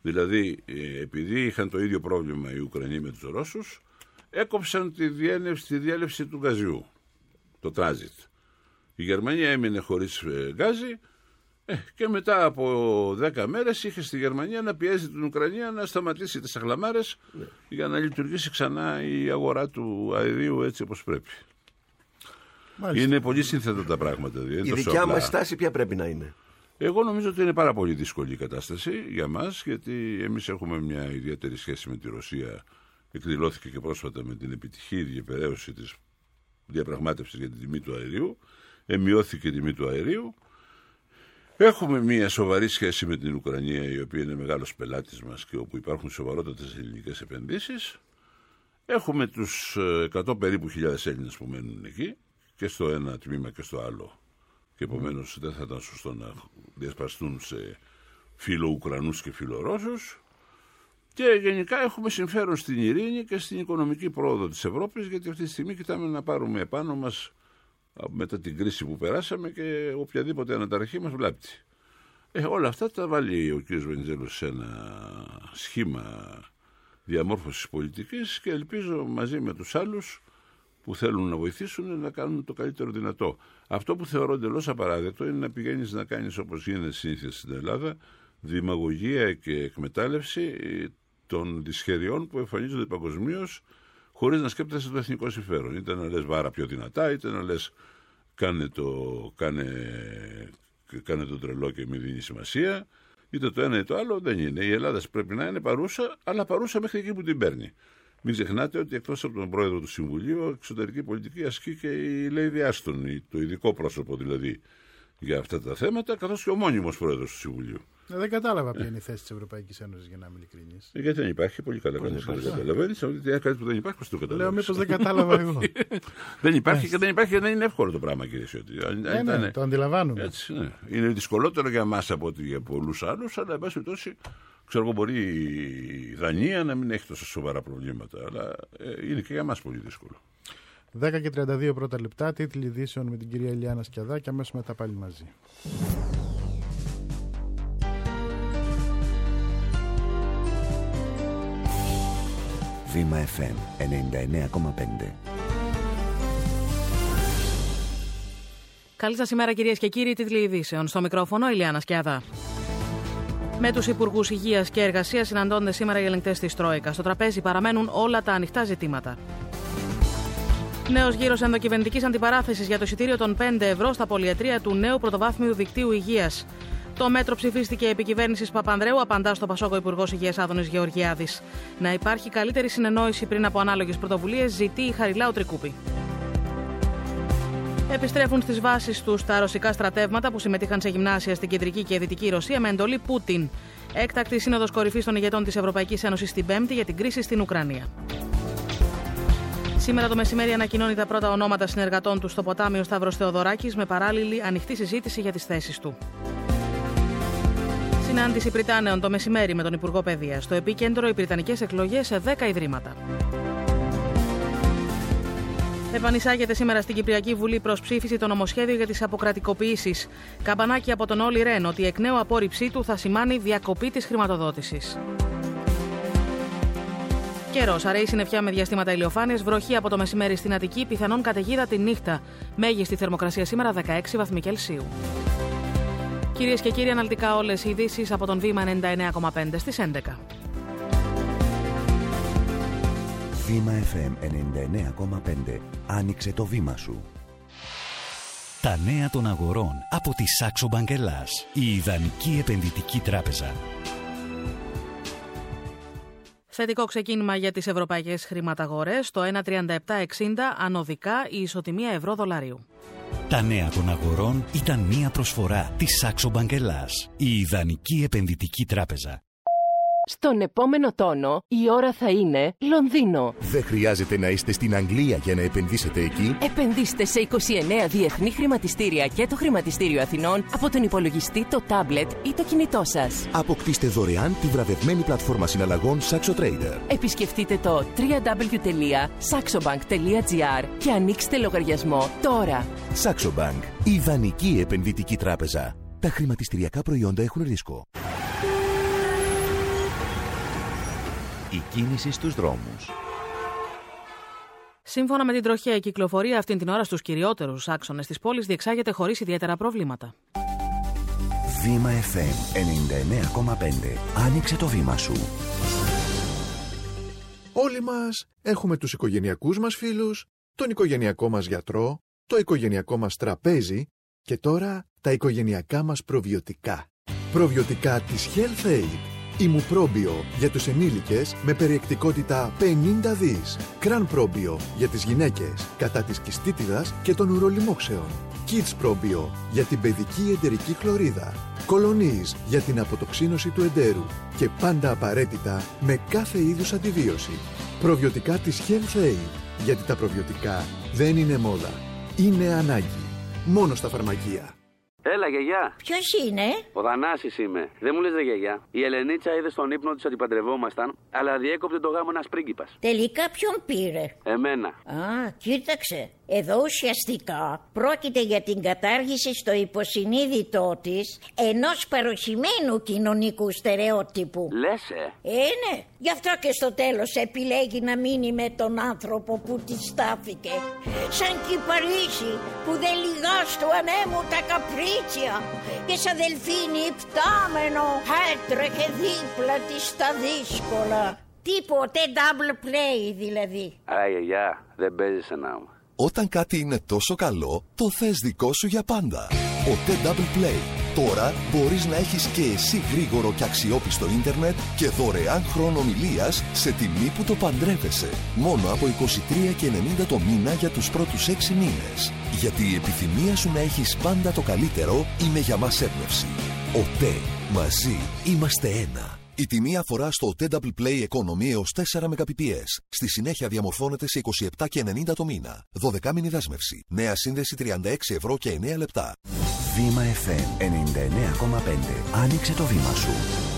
Δηλαδή, ε, επειδή είχαν το ίδιο πρόβλημα οι Ουκρανοί με τους Ρώσους, έκοψαν τη, διέλευση, τη διέλευση του γκαζιού, το τράζιτ. Η Γερμανία έμεινε χωρίς γκάζι ε, και μετά από 10 μέρες είχε στη Γερμανία να πιέζει την Ουκρανία να σταματήσει τις αχλαμάρες Ναι. για να λειτουργήσει ξανά η αγορά του αερίου έτσι όπως πρέπει. Μάλιστα. Είναι πολύ σύνθετα τα πράγματα. δηλαδή, είναι Η τόσο δικιά απλά. μας στάση ποια πρέπει να είναι; Εγώ νομίζω ότι είναι πάρα πολύ δύσκολη η κατάσταση για μας γιατί εμείς έχουμε μια ιδιαίτερη σχέση με τη Ρωσία. Εκδηλώθηκε και πρόσφατα με την επιτυχή διεπεραίωση της διαπραγμάτευσης για την τιμή του αερίου. Εμειώθηκε η τιμή του αερίου. Έχουμε μια σοβαρή σχέση με την Ουκρανία η οποία είναι μεγάλος πελάτης μας και όπου υπάρχουν σοβαρότατες ελληνικές επενδύσεις. Έχουμε τους ε, 100 περίπου χιλιάδες Έλληνες που μένουν εκεί και στο ένα τμήμα και στο άλλο και επομένως δεν θα ήταν σωστό να διασπαστούν σε φίλο Ουκρανούς και φίλο Ρώσους και γενικά έχουμε συμφέρον στην ειρήνη και στην οικονομική πρόοδο της Ευρώπης γιατί αυτή τη στιγμή κοιτάμε να πάρουμε επάνω μας α, μετά την κρίση που περάσαμε και οποιαδήποτε αναταραχή μας βλάπτει. Ε, όλα αυτά τα βάλει ο κ. Βενιζέλος σε ένα σχήμα διαμόρφωσης πολιτικής και ελπίζω μαζί με τους άλλους που θέλουν να βοηθήσουν να κάνουν το καλύτερο δυνατό. Αυτό που θεωρώ εντελώς απαράδεκτο είναι να πηγαίνεις να κάνεις όπως γίνεται συνήθεια στην Ελλάδα δημαγωγία και εκμετάλλευση ε, των δυσχεριών που εμφανίζονται παγκοσμίως χωρίς να σκέπτεσαι το εθνικό συμφέρον. Είτε να λες βάρα πιο δυνατά, είτε να λες κάνε το, κάνε, κάνε το τρελό και μην δίνει σημασία. Είτε το ένα είτε το άλλο δεν είναι. Η Ελλάδα πρέπει να είναι παρούσα, αλλά παρούσα μέχρι εκεί που την παίρνει. Μην ξεχνάτε ότι εκτός από τον πρόεδρο του Συμβουλίου, εξωτερική πολιτική ασκεί και η Λέιδη Άστον, η- το ειδικό πρόσωπο δηλαδή για αυτά τα θέματα, καθώς και ο μόνιμος πρόεδρος του Συμβουλίου. Ε, Δεν κατάλαβα ποια είναι η θέση της Ευρωπαϊκής Ένωσης, για να είμαι ειλικρινής. Ε, Γιατί δεν υπάρχει, πολύ καλά κάνει και δεν καταλαβαίνεις. Ότι είναι κάτι που δεν υπάρχει, πώς το καταλαβαίνεις; Λέω, μήπως δεν κατάλαβα εγώ. (laughs) δεν υπάρχει και δεν υπάρχει και δεν είναι εύκολο το πράγμα, κύριε Σιώτη. Αν- αν Ε, ναι, ήταν- το αντιλαμβάνουμε. Έτσι, ναι. Είναι δυσκολότερο για εμάς από ότι για πολλούς άλλους, αλλά εν πάση περιπτώσει, ξέρω εγώ, μπορεί η Δανία να μην έχει τόσο σοβαρά προβλήματα. Αλλά ε, είναι και για εμά πολύ δύσκολο. 10 και 32 πρώτα λεπτά, τίτλοι ειδήσεων με την κυρία Ηλιάνα Σκιαδά και αμέσως μετά πάλι μαζί. Βήμα FM 99,5. Καλή σας ημέρα, κυρίες και κύριοι. Τίτλοι ειδήσεων. Στο μικρόφωνο, Ηλιάνα Σκιάδα. Με τους Υπουργούς Υγείας και Εργασίας συναντώνται σήμερα οι ελεγκτές της Τρόικα. Στο τραπέζι παραμένουν όλα τα ανοιχτά ζητήματα. Νέος γύρος ενδοκυβερνητικής αντιπαράθεσης για το εισιτήριο των 5 ευρώ στα πολιετρία του νέου πρωτοβάθμιου δικτύου υγείας. Το μέτρο ψηφίστηκε επί κυβέρνηση Παπανδρέου, απαντά στο Πασόκο Υπουργός Υγείας Άδωνης Γεωργιάδης. Να υπάρχει καλύτερη συνεννόηση πριν από ανάλογες πρωτοβουλίες, ζητεί η Χαριλάου Τρικούπη. Επιστρέφουν στις βάσεις τους τα ρωσικά στρατεύματα που συμμετείχαν σε γυμνάσια στην κεντρική και δυτική Ρωσία με εντολή Πούτιν. Έκτακτη σύνοδος κορυφής των ηγετών της Ευρωπαϊκής Ένωσης την Πέμπτη για την κρίση στην Ουκρανία. Σήμερα το μεσημέρι ανακοινώνει τα πρώτα ονόματα συνεργατών του στο ποτάμιο Σταύρος Θεοδωράκης με παράλληλη ανοιχτή συζήτηση για τις θέσεις του. Συνάντηση Πριτάνεων το μεσημέρι με τον Υπουργό Παιδείας. Στο επίκεντρο οι Πριτανικέ εκλογές σε 10 ιδρύματα. Επανισάγεται σήμερα στην Κυπριακή Βουλή προ ψήφιση το νομοσχέδιο για τις αποκρατικοποιήσεις. Καμπανάκι από τον Όλη Ρεν ότι η εκ νέου απόρριψή του θα σημάνει διακοπή της χρηματοδότησης. Καιρός. Αραιή συννεφιά με διαστήματα ηλιοφάνειας, βροχή από το μεσημέρι στην Αττική, πιθανόν καταιγίδα τη νύχτα. Μέγιστη θερμοκρασία σήμερα 16 βαθμοί Κελσίου. Κυρίες και κύριοι, αναλυτικά όλες οι ειδήσεις από τον Βήμα 99,5 στις 11. Βήμα FM 99,5. Άνοιξε το βήμα σου. Τα νέα των αγορών από τη Saxo Bank Ελλάς, η ιδανική επενδυτική τράπεζα. Θετικό ξεκίνημα για τις ευρωπαϊκές χρηματαγορές. Το 1,3760 ανωδικά η ισοτιμία ευρώ-δολαρίου. Τα νέα των αγορών ήταν μία προσφορά της Saxo Bank Ελλάς, η ιδανική επενδυτική τράπεζα. Στον επόμενο τόνο η ώρα θα είναι Λονδίνο. Δεν χρειάζεται να είστε στην Αγγλία για να επενδύσετε εκεί. Επενδύστε σε 29 διεθνή χρηματιστήρια και το χρηματιστήριο Αθηνών από τον υπολογιστή, το τάμπλετ ή το κινητό σας. Αποκτήστε δωρεάν τη βραβευμένη πλατφόρμα συναλλαγών Saxo Trader. Επισκεφτείτε το www.saxobank.gr και ανοίξτε λογαριασμό τώρα. Saxo Bank. Ιδανική επενδυτική τράπεζα. Τα χρηματιστηριακά προϊόντα έχουν ρίσκο. Η κίνηση στους δρόμους. Σύμφωνα με την τροχέα, η κυκλοφορία αυτήν την ώρα στους κυριότερους άξονες της πόλης διεξάγεται χωρίς ιδιαίτερα προβλήματα. Βήμα FM 99,5. Άνοιξε το βήμα σου. Όλοι μας έχουμε τους οικογενειακούς μας φίλους, τον οικογενειακό μας γιατρό, το οικογενειακό μας τραπέζι και τώρα τα οικογενειακά μας προβιωτικά. Προβιωτικά της Health Aid. Ημουπρόμπιο για τους ενήλικες με περιεκτικότητα 50 δις. Κραν πρόμπιο για τις γυναίκες κατά της κιστίτιδας και των ουρολιμόξεων. Kids πρόμπιο για την παιδική εντερική χλωρίδα. Κολονίς για την αποτοξίνωση του εντέρου. Και πάντα απαραίτητα με κάθε είδους αντιβίωση. Προβιωτικά της Health Aid. Γιατί τα προβιωτικά δεν είναι μόδα. Είναι ανάγκη. Μόνο στα φαρμακεία. Έλα, γιαγιά. Ποιος είναι; Ο Δανάση είμαι. Δεν μου λες, δε γιαγιά. Η Ελενίτσα είδε στον ύπνο της ότι παντρευόμασταν, αλλά διέκοπτε το γάμο ένας πρίγκιπας. Τελικά ποιον πήρε; Εμένα. Α, κοίταξε. Εδώ ουσιαστικά πρόκειται για την κατάργηση στο υποσυνείδητό της ενός παροχημένου κοινωνικού στερεότυπου. Λέσαι. Ε, ναι. Γι' αυτό και στο τέλος επιλέγει να μείνει με τον άνθρωπο που της στάθηκε. Σαν κυπαρίσι που δεν λιγά του ανέμου τα καπρίτσια και σαν δελφίνι υπτάμενο έτρεχε δίπλα της στα δύσκολα. Τίποτε double play δηλαδή. Άρα, γιαγιά, δεν παίζει ένα μου. Όταν κάτι είναι τόσο καλό, το θες δικό σου για πάντα. Ο T-Double Play. Τώρα μπορείς να έχεις και εσύ γρήγορο και αξιόπιστο ίντερνετ και δωρεάν χρόνο ομιλίας σε τιμή που το παντρεύεσαι. Μόνο από 23,90 το μήνα για τους πρώτους 6 μήνες. Γιατί η επιθυμία σου να έχεις πάντα το καλύτερο είναι για μας έμπνευση. ΟΤΕ. Μαζί είμαστε ένα. Η τιμή αφορά στο OTE Double Play Economy έως 4 Mbps. Στη συνέχεια διαμορφώνεται σε 27,90 το μήνα. 12 μήνη δέσμευση. Νέα σύνδεση 36 ευρώ και 9 λεπτά. Βήμα FM 99,5. Άνοιξε το βήμα σου.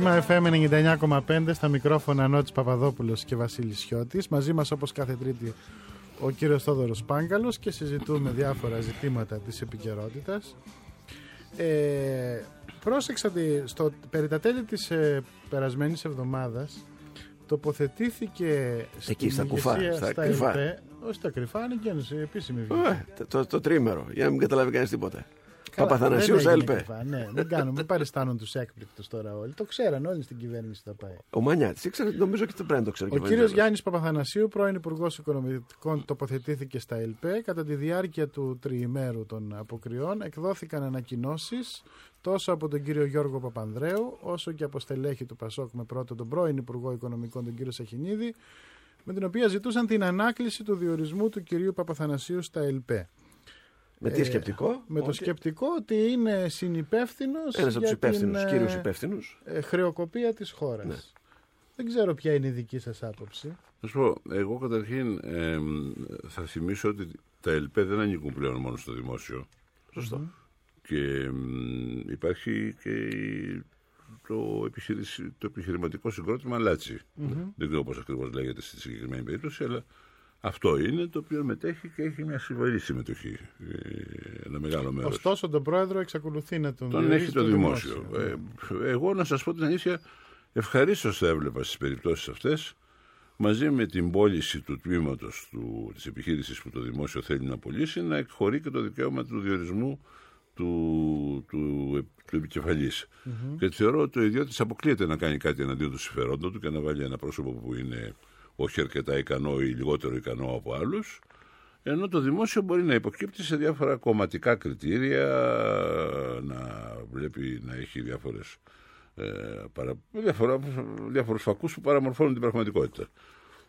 Βήμα FM 99,5 στα μικρόφωνα Νότης Παπαδόπουλος και Βασίλης Σιώτης. Μαζί μας όπως κάθε τρίτη ο κύριος Θόδωρος Πάγκαλος και συζητούμε διάφορα ζητήματα της επικαιρότητας. Ε, πρόσεξα ότι στο, περί τα τέλη της ε, περασμένης εβδομάδας τοποθετήθηκε Εκεί, στα ηγεσία, κουφά, στα στα κρυφά. ΕΛΠΕ, όχι στα κρυφά, είναι και η επίσημη Ε, βήμα. το, το, το τρίμερο, για να μην καταλάβει κανείς τίποτα. Καλά, Παπαθανασίους δεν στα έγινε ΕΛΠΕ. κρυφά, Ναι, μην κάνουμε, μην παριστάνουν τους έκπληκτους τώρα όλοι. Το ξέραν όλοι στην κυβέρνηση θα πάει. Ο Μανιάτης, ήξερε, νομίζω και το πρέπει να το ξέρει. Ο κύριος Γιάννης Παπαθανασίου, πρώην Υπουργός Οικονομικών, τοποθετήθηκε στα ΕΛΠΕ. Κατά τη διάρκεια του τριημέρου των αποκριών εκδόθηκαν ανακοινώσεις τόσο από τον κύριο Γιώργο Παπανδρέου, όσο και από στελέχη του Πασόκ με πρώτο τον πρώην Υπουργό Οικονομικών, τον κύριο Σαχινίδη, με την οποία ζητούσαν την ανάκληση του διορισμού του κυρίου Παπαθανασίου στα ΕΛΠΕ. Με τι Ε, σκεπτικό; Με το ότι σκεπτικό ότι είναι συνυπεύθυνος. Ένας από τους υπεύθυνους, κύριους υπεύθυνους. χρεοκοπία της χώρας. Ναι. Δεν ξέρω ποια είναι η δική σας άποψη. Θα σου πω, εγώ καταρχήν ε, θα θυμίσω ότι τα ΕΛΠΕ δεν ανήκουν πλέον μόνο στο δημόσιο. Σωστό. Και μ, υπάρχει και η- το, επιχειρησ- το επιχειρηματικό συγκρότημα Λάτσι. Μμμ. Δεν ξέρω πώς ακριβώς λέγεται στη συγκεκριμένη περίπτωση, αλλά αυτό είναι το οποίο μετέχει και έχει μια συμβολή συμμετοχή. Ε, ένα μεγάλο μέρος. Ωστόσο, τον πρόεδρο εξακολουθεί να τον Τον διορίζει έχει το δημόσιο. Ε, εγώ να σας πω την αλήθεια, ευχαρίστως θα έβλεπα στις περιπτώσεις αυτές, μαζί με την πώληση του τμήματος του, της επιχείρησης που το δημόσιο θέλει να πωλήσει, να εκχωρεί και το δικαίωμα του διορισμού του, του, του επικεφαλής. Μμμ. Και θεωρώ ότι ο ιδιώτης αποκλείεται να κάνει κάτι εναντίον του συμφερόντων του και να βάλει ένα πρόσωπο που είναι όχι αρκετά ικανό ή λιγότερο ικανό από άλλους, ενώ το δημόσιο μπορεί να υποκύπτει σε διάφορα κομματικά κριτήρια, να βλέπει να έχει διάφορες, ε, παρα, διάφορα, διάφορους φακούς που παραμορφώνουν την πραγματικότητα.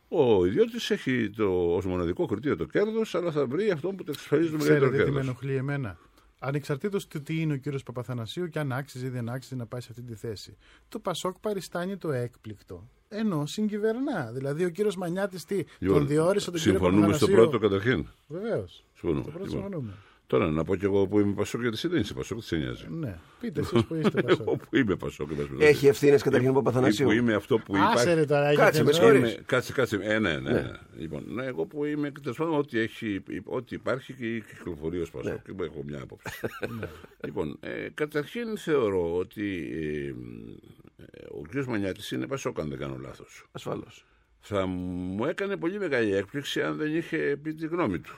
Ο ιδιώτης έχει το, ως μοναδικό κριτήριο το κέρδος, αλλά θα βρει αυτό που το εξασφαλίζει το μεγαλύτερο Ξέρετε τι με κέρδος. ενοχλεί εμένα; Ανεξαρτήτως του τι είναι ο κύριος Παπαθανασίου και αν άξιζε ή δεν άξιζε να πάει σε αυτή τη θέση. Το Πασόκ παριστάνει το έκπληκτο. Ενώ συγκυβερνά. Δηλαδή ο κύριος Μανιάτης τι, Λοιπόν, τον διόρισε τον κύριο Συμφωνούμε στο Παπαθανασίου. πρώτο καταρχήν. Βεβαίως. Συμφωνούμε. Στο πρώτο Λοιπόν, συμφωνούμε. Τώρα να πω και εγώ που είμαι Πασόκ, γιατί εσύ δεν είσαι Πασόκ, τι σε νοιάζει; Ναι. Πείτε εσείς που είστε Πασόκ. Εγώ που είμαι Πασόκ. εν πάση Έχει περιπτώσει. ευθύνες καταρχήν ο Παπαθανασίου. Που είμαι αυτό που Άσε υπάρχει. ρε τώρα, έχετε Κάτσε, με ζωή. συγχωρείς. Είμαι- Κάτσε, κάτσε. Ε, ναι, ναι. Ναι. ναι. Λοιπόν, ναι, εγώ που είμαι τέλος πάντων ό,τι, έχει, ό,τι υπάρχει και κυκλοφορεί ως Πασόκ. Ναι. Και έχω μια άποψη. (laughs) λοιπόν, ε, καταρχήν θεωρώ ότι ε, ε, ο κ. Μανιάτης είναι Πασόκ, αν δεν κάνω λάθος. Ασφαλώς. Θα μου έκανε πολύ μεγάλη έκπληξη αν δεν είχε πει τη γνώμη του.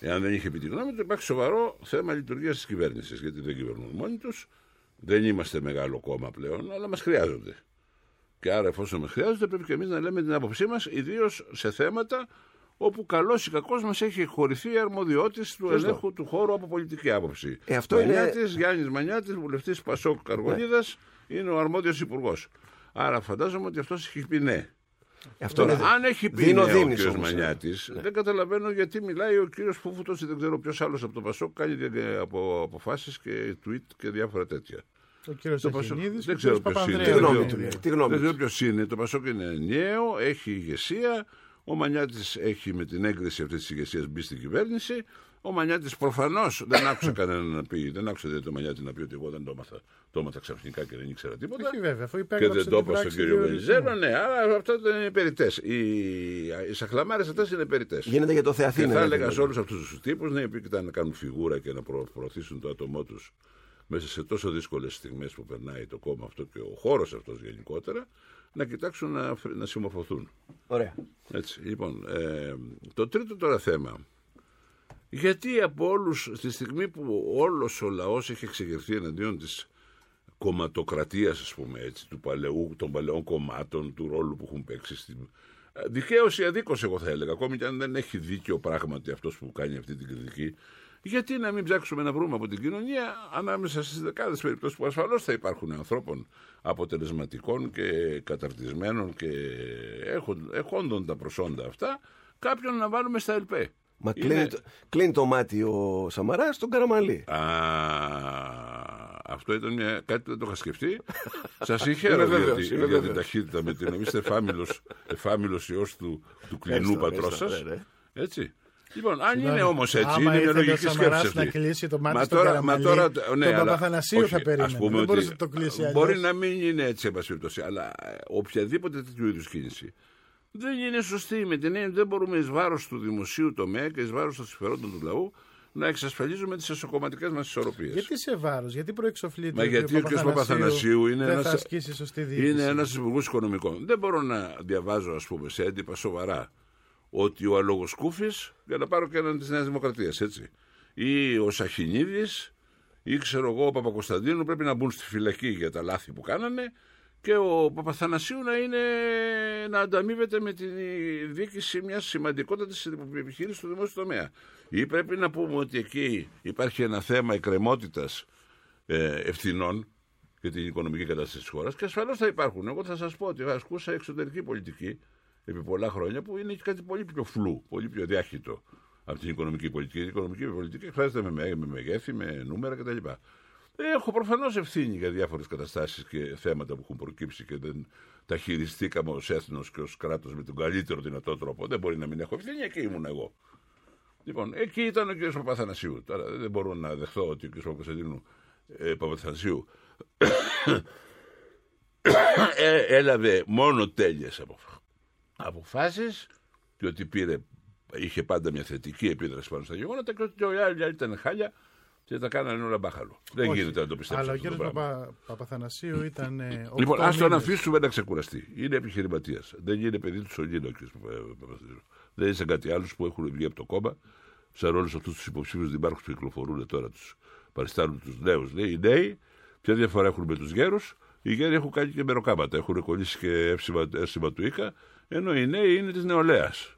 Εάν δεν είχε πει τη γνώμη του, υπάρχει σοβαρό θέμα λειτουργίας της κυβέρνησης. Γιατί δεν κυβερνούν μόνοι τους. Δεν είμαστε μεγάλο κόμμα πλέον, αλλά μας χρειάζονται. Και άρα, εφόσον με χρειάζονται, πρέπει και εμείς να λέμε την άποψή μας, ιδίως σε θέματα όπου καλός ή κακός μας έχει χωρηθεί η αρμοδιότητα του Σωστό. ελέγχου του χώρου από πολιτική άποψη. Ε, αυτό είναι- Μανιάτης, Γιάννης Μανιάτης, βουλευτής Πασόκ Καργολίδα, είναι ο αρμόδιος υπουργός. Άρα φαντάζομαι ότι αυτός έχει πει ναι. Αυτό Τώρα, είναι αν έχει πει δίνω ναι, ο δίνεις κ. όμως, ε. Μανιάτης, δεν καταλαβαίνω γιατί μιλάει ο κ. Φούφουτο ή δεν ξέρω ποιος άλλος από το Πασόκ κάνει δια- από αποφάσεις και tweet και διάφορα τέτοια. Ο κύριος Το Πασόκ- Αχινίδης και δεν ο ξέρω κύριος ποιος είναι. Παπανδρέου. Τι γνώμη Δεν του λέει, ξέρω- τι γνώμη Δεν του. ξέρω ποιος είναι. Το Πασόκ είναι ενιαίο, έχει ηγεσία. Ο Μανιάτης έχει με την έγκριση αυτής της ηγεσίας μπει στην κυβέρνηση. Ο Μανιάτης προφανώς δεν άκουσα κανέναν να πει, δεν άκουσα δηλαδή το Μανιάτη να πει ότι εγώ δεν το έμαθα. Το έμαθα ξαφνικά και δεν ήξερα τίποτα. Όχι βέβαια, αφού Και υπέγραψε δεν το την είπα στον πράξη κύριο διορισμού. Βενιζέλο, ναι, άρα αυτά δεν είναι περιττές. Οι, οι σαχλαμάρες αυτές είναι περιττές. Γίνεται για το Θεαθήνα, Και θα δηλαδή. έλεγα σε όλους αυτούς τους τύπους, ναι, που ήταν να κάνουν φιγούρα και να προ- προωθήσουν το άτομό τους μέσα σε τόσο δύσκολες στιγμές που περνάει το κόμμα αυτό και ο χώρος αυτός γενικότερα, να κοιτάξουν να, φρ- να συμμορφωθούν. Ωραία. Έτσι, λοιπόν, ε, το τρίτο τώρα θέμα. Γιατί από όλους, στη στιγμή που όλος ο λαός έχει εξεγερθεί εναντίον της κομματοκρατίας, ας πούμε έτσι, του παλαιού, των παλαιών κομμάτων, του ρόλου που έχουν παίξει. Στην... Δικαίω ή αδίκως, εγώ θα έλεγα, ακόμη και αν δεν έχει δίκιο πράγματι αυτός που κάνει αυτή την κριτική. Γιατί να μην ψάξουμε να βρούμε από την κοινωνία ανάμεσα στις δεκάδες περιπτώσεις που ασφαλώς θα υπάρχουν ανθρώπων αποτελεσματικών και καταρτισμένων και έχον- έχοντων τα προσόντα αυτά, κάποιον να βάλουμε στα ΕΛΠΕ. Μα Είναι- κλείνει, το, κλείνει το μάτι ο Σαμαράς στον Καραμαλή. Α, αυτό ήταν μια, κάτι που δεν το είχα σκεφτεί. (laughs) Σας συγχαίρω Είμαι για, βέβαιος, τη- είμαι για την βέβαιος. ταχύτητα με την είστε εφάμιλος, (laughs) εφάμιλος ιός του, του κλινού Έστω, πατρός έστω, σας. ναι, ναι. Έτσι. Λοιπόν, αν Συγγνώμη, είναι όμως έτσι, άμα είναι μια ήθελε ο λογική Σαμαράς σκέψη. να αυτή. κλείσει το μάτι Μα στον τώρα, Καραμαλή, μα τώρα, τον ναι, αλλά, Παπαθανασίου όχι, θα περίμενε. ας πούμε Δεν ότι μπορούσε να το κλείσει αλλιώς. Μπορεί να μην είναι έτσι, εν πάση περιπτώσει, αλλά ε, οποιαδήποτε τέτοιου είδους κίνηση δεν είναι σωστή. Με την έννοια ότι δεν μπορούμε εις βάρος του δημοσίου τομέα και εις βάρος των συμφερόντων του λαού να εξασφαλίζουμε τις εσωκομματικές μας ισορροπίες. Γιατί σε βάρος, γιατί προεξοφλείται Μα γιατί ο κ. Παπαθανασίου είναι δεν ένας, θα ασκήσει σωστή διοίκηση; είναι ένας υπουργός οικονομικών. Δεν μπορώ να διαβάζω, ας πούμε, σε έντυπα σοβαρά ότι ο Αλογοσκούφης, για να πάρω και έναν της Νέας Δημοκρατίας, έτσι, ή ο Σαχινίδης, ή ξέρω εγώ ο Παπακοσταντίνου πρέπει να μπουν στη φυλακή για τα λάθη που κάνανε και ο Παπαθανασίου να, είναι, να ανταμείβεται με τη διοίκηση μιας σημαντικότατης επιχείρησης του δημόσιου τομέα. Ή πρέπει να πούμε ότι εκεί υπάρχει ένα θέμα εκκρεμότητας ε, ευθυνών για την οικονομική κατάσταση της χώρας και ασφαλώς θα υπάρχουν. Εγώ θα σας πω ότι ασκούσα εξωτερική πολιτική επί πολλά χρόνια που είναι κάτι πολύ πιο φλού, πολύ πιο διάχυτο από την οικονομική πολιτική. Η οικονομική πολιτική εκφράζεται με, με, με μεγέθη, με νούμερα κτλ. Έχω προφανώς ευθύνη για διάφορες καταστάσεις και θέματα που έχουν προκύψει και δεν τα χειριστήκαμε ως έθνος και ως κράτος με τον καλύτερο δυνατό τρόπο. Δεν μπορεί να μην έχω ευθύνη, εκεί ήμουν εγώ. Λοιπόν, εκεί ήταν ο κ. Παπαθανασίου. Τώρα δεν μπορώ να δεχθώ ότι ο κ. Παπαθανασίου, ε, Παπαθανασίου (coughs) ε, έλαβε μόνο τέλειες αποφ- αποφάσεις και ότι πήρε, είχε πάντα μια θετική επίδραση πάνω στα γεγονότα και ότι οι άλλοι ήταν χάλια και τα κάνανε όλα μπάχαλο. Δεν Όχι. γίνεται να το πιστέψει Αλλά ο αυτό το κύριος πράγμα. Παπα... Παπαθανασίου ήταν. ε, Λοιπόν, οκτώ ας τον μήνες. αφήσουμε να ξεκουραστεί. Είναι επιχειρηματίας. Δεν είναι παιδί του Σολίνο, κ. Παπαθανασίου. Δεν είναι σαν κάτι άλλου που έχουν βγει από το κόμμα, σαν όλους αυτούς τους υποψήφιους δημάρχους που κυκλοφορούν τώρα, τους παριστάνουν τους νέους. Λέει οι νέοι, ποια διαφορά έχουν με τους γέρους. Οι γέροι έχουν κάνει και μεροκάματα. Έχουν κολλήσει και εύσημα, εύσημα του Ίκα, ενώ οι νέοι είναι της νεολαίας.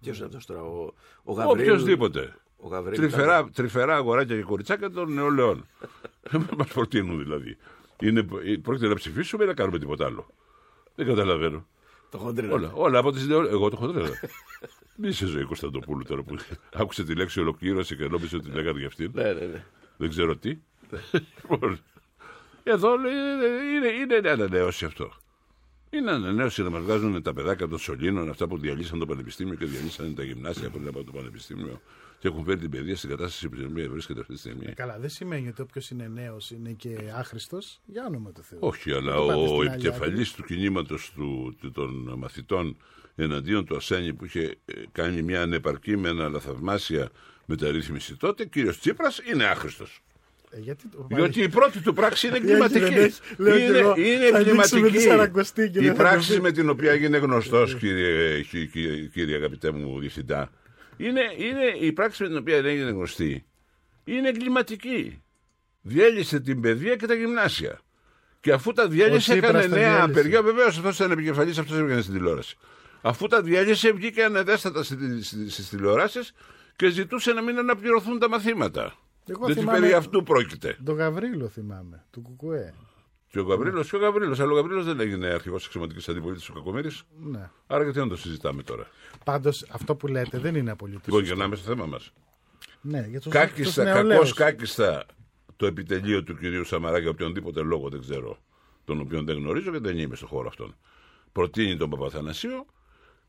Ποιος είναι αυτός τώρα, ο, ο Γαβρίλ. Οποιοδήποτε. Ο Γαβρίλ Τρυφερά, τρυφερά αγοράκια και κοριτσάκια των νεολαίων. Δεν μα προτείνουν δηλαδή. Είναι, πρόκειται να ψηφίσουμε ή να κάνουμε τίποτα άλλο; Δεν καταλαβαίνω. Το χοντρίνο. Όλα, όλα από τις νεολαίε. Εγώ το χοντρίνο. Μη σε ζωή Κωνσταντοπούλου τώρα που άκουσε τη λέξη ολοκλήρωση και νόμιζε ότι λέγανε για αυτήν. Ναι, ναι, ναι. Δεν ξέρω τι. Λοιπόν, Εδώ λέει, είναι, είναι ένα ανανέωση αυτό. Είναι ανανέωση να μας βγάζουν τα παιδάκια των Σολίνων, αυτά που διαλύσαν το πανεπιστήμιο και διαλύσαν τα γυμνάσια πριν από το πανεπιστήμιο και έχουν φέρει την παιδεία στην κατάσταση που βρίσκεται αυτή τη στιγμή. Ε, Καλά, δεν σημαίνει ότι όποιος είναι νέος είναι και άχρηστος. Για όνομα του Θεού. Όχι, αλλά Δεν το πάτε ο στην άλλη επικεφαλής του κινήματος του, του- των μαθητών εναντίον του Ασένη που είχε ε, κάνει μια ανεπαρκή με ένα αλλά θαυμάσια μεταρρύθμιση τότε, κύριος Τσίπρας, είναι άχρηστος. Ε, γιατί το Διότι η πρώτη του πράξη είναι (laughs) Γιατί δεν εγκληματική. έχει- λέω κι είναι εγώ, είναι θα ανοίξουμε εγκληματική. τη Σαρακοστή και Η δεν θα πράξη το πει. με την οποία έγινε γνωστός, κύριε, κύριε, κύριε, κύριε αγαπητέ μου διευθυντά, είναι, είναι η πράξη με την οποία έγινε γνωστή. Είναι εγκληματική. Διέλυσε την παιδεία και τα γυμνάσια. Και αφού τα διάλυσε, Ο Τσίπρας έκανε τα νέα διάλυσε. απεργία. Βεβαίως αυτός ήταν επικεφαλής, αυτός έβγαινε στην τηλεόραση. Αφού τα διάλυσε, βγήκε ανεδέστατα στις τηλεοράσεις και ζητούσε να μην αναπληρωθούν τα μαθήματα. Εγώ Διότι θυμάμαι- περί αυτού πρόκειται. Τον Γαβρίλο θυμάμαι, του Κουκουέ. Και ο Γαβρίλος, και ο Γαβρίλος, αλλά ο Γαβρίλος δεν έγινε αρχηγός εξωματικής αντιπολίτευσης ο Κακομήρης. Ναι. Άρα γιατί να το συζητάμε τώρα; Πάντως αυτό που λέτε δεν είναι απολύτως. Λοιπόν, γυρνάμε στο θέμα μας. Ναι, για τους, Κάκιστα, τους κακώ νεολαίους. κάκιστα το επιτελείο του κυρίου Σαμαρά για οποιονδήποτε λόγο δεν ξέρω, τον οποίο δεν γνωρίζω και δεν είμαι στον χώρο αυτόν. Προτείνει τον Παπαθανασίου.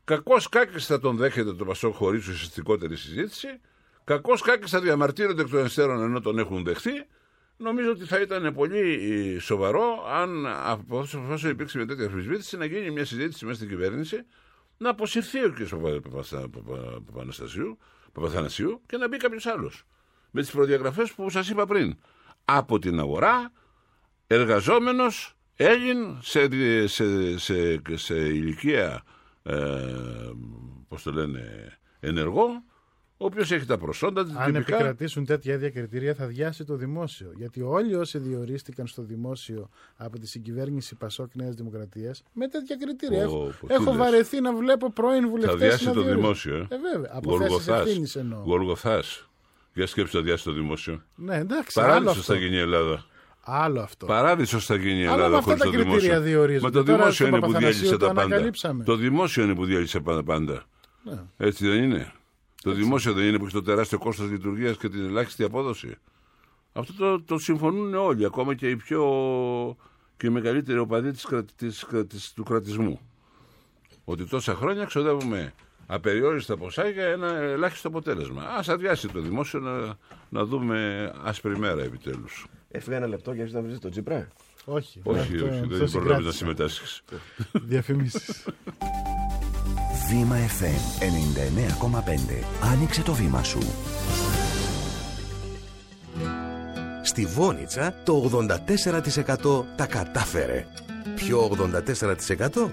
Κακώ κάκιστα τον δέχεται το Πασόκ χωρίς ουσιαστικότερη συζήτηση. Κακώ κάκιστα διαμαρτύρονται εκ των υστέρων ενώ τον έχουν δεχθεί. Νομίζω ότι θα ήταν πολύ ε, σοβαρό αν από όσο υπήρξε μια τέτοια αμφισβήτηση να γίνει μια συζήτηση μέσα στην κυβέρνηση να αποσυρθεί ο κ. Παπα- Παπα- Παπα- Παπαναστασίου, Παπαθανασίου και να μπει κάποιος άλλος. Με τις προδιαγραφές που σας είπα πριν. Από την αγορά, εργαζόμενος, Έλλην σε, σε, σε, σε ηλικία, ε, πώς το λένε, ενεργό, ο οποίο έχει τα προσόντα, Αν τυπικά. επικρατήσουν τέτοια ίδια κριτήρια θα διάσει το δημόσιο. Γιατί όλοι όσοι διορίστηκαν στο δημόσιο από τη συγκυβέρνηση Πασόκ Νέας Δημοκρατίας με τέτοια κριτήρια. Ω, έχω πως, τι έχω λες. βαρεθεί να βλέπω πρώην βουλευτές. Θα διάσει το δημόσιο. Ε, Ε, βέβαια. Από θέσει ευθύνης εννοώ. Γολγοθά. Για σκέψη θα διάσει το δημόσιο. Ναι, εντάξει. άλλο Παράδεισος αυτό. θα γίνει η Ελλάδα. Άλλο αυτό. Παράδεισος θα γίνει η Αλλά με Ελλάδα αυτά χωρίς τα το κριτήρια δημόσιο. διορίζονται. Μα το Τώρα δημόσιο στον είναι που Παπαθανασίου διέλυσε το τα πάντα. ανακαλύψαμε. Το δημόσιο είναι που διέλυσε τα πάντα. Ναι. Έτσι δεν είναι. Το δημόσιο δεν είναι που έχει το τεράστιο κόστος λειτουργίας και την ελάχιστη απόδοση. Αυτό το, το συμφωνούν όλοι, ακόμα και οι πιο και οι μεγαλύτεροι οπαδοί της, κρα- της, κρα- της- του κρατισμού. Ότι τόσα χρόνια ξοδεύουμε απεριόριστα ποσά για ένα ελάχιστο αποτέλεσμα. Α αδειάσει το δημόσιο να, να δούμε άσπρη μέρα επιτέλους. Έφυγα ένα λεπτό για να βρεις τον Τσίπρα. Όχι. Όχι, Αυτό- όχι, αυτό δεν προλάβει να συγκράτησα. συμμετάσχεις. Διαφημίσεις. Βήμα FM 99,5. Άνοιξε το βήμα σου. Στη Βόνιτσα το 84% τα κατάφερε. Ποιο 84%?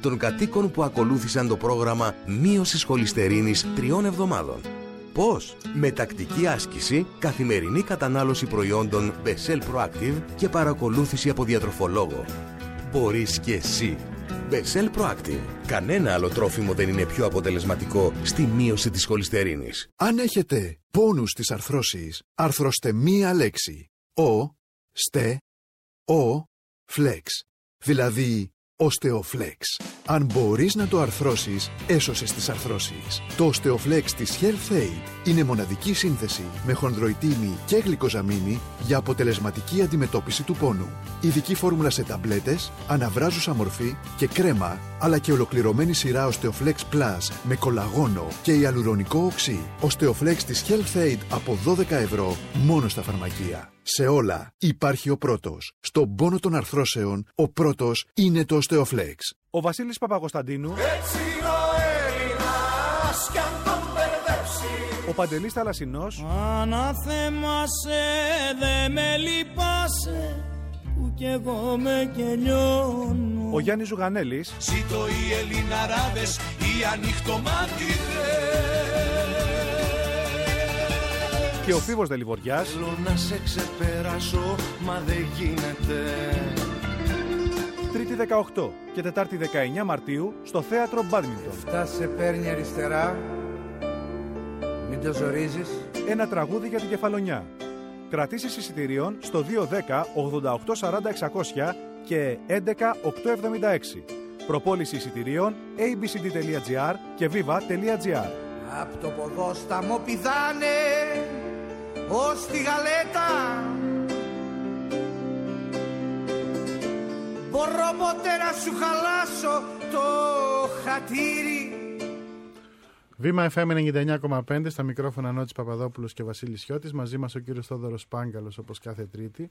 Των κατοίκων που ακολούθησαν το πρόγραμμα μείωσης χολυστερίνης τριών εβδομάδων. Πώς; Με τακτική άσκηση, καθημερινή κατανάλωση προϊόντων Bessel Proactive και παρακολούθηση από διατροφολόγο. Μπορείς και εσύ. Bessel Proactive. Κανένα άλλο τρόφιμο δεν είναι πιο αποτελεσματικό στη μείωση της χολυστερίνης. Αν έχετε πόνους στις αρθρώσεις, αρθρώστε μία λέξη. Ο, στε, ο, φλεξ. Δηλαδή, οστεοφλεξ. Αν μπορείς να το αρθρώσεις, έσωσες τις αρθρώσεις. Το οστεοφλεξ της Health Aid είναι μοναδική σύνθεση με χονδροϊτίνη και γλυκοζαμίνη για αποτελεσματική αντιμετώπιση του πόνου. Ειδική φόρμουλα σε ταμπλέτες, αναβράζουσα μορφή και κρέμα, αλλά και ολοκληρωμένη σειρά Osteoflex Plus με κολαγόνο και ιαλουρονικό οξύ. Osteoflex της Health Aid από 12 ευρώ μόνο στα φαρμακεία. Σε όλα υπάρχει ο πρώτος. Στον πόνο των αρθρώσεων, ο πρώτος είναι το Osteoflex. Ο Βασίλης Παπακοσταντίνου, Έτσι ο Έλληνας κι αν τον μπερδέψει. Ο Παντελής Θαλασσινός, Αναθέμασε δε με λυπάσαι που κι εγώ με κελιώνω. Ο Γιάννης Ζουγανέλης, Ζήτω οι Ελληναράδες οι ανοιχτομάτιδες και ο Φίβος Δελιβοριάς, Θέλω να σε ξεπεράσω μα δεν γίνεται Τρίτη 18 και Τετάρτη 19 Μαρτίου στο Θέατρο Μπάντμιντον. Αυτά σε παίρνει αριστερά. Μην το ζορίζεις. Ένα τραγούδι για την κεφαλονιά. Κρατήσεις εισιτηρίων στο 210 88 40 600 και 11 876. Προπόληση εισιτηρίων abcd.gr και viva.gr. Απ' το ποδόσταμο πηδάνε ως τη γαλέτα Μπορώ ποτέ να σου χαλάσω το χατήρι Βήμα FM 99,5 στα μικρόφωνα Νότης Παπαδόπουλος και Βασίλης Χιώτης. Μαζί μας ο κύριος Θόδωρος Πάγκαλος όπως κάθε Τρίτη.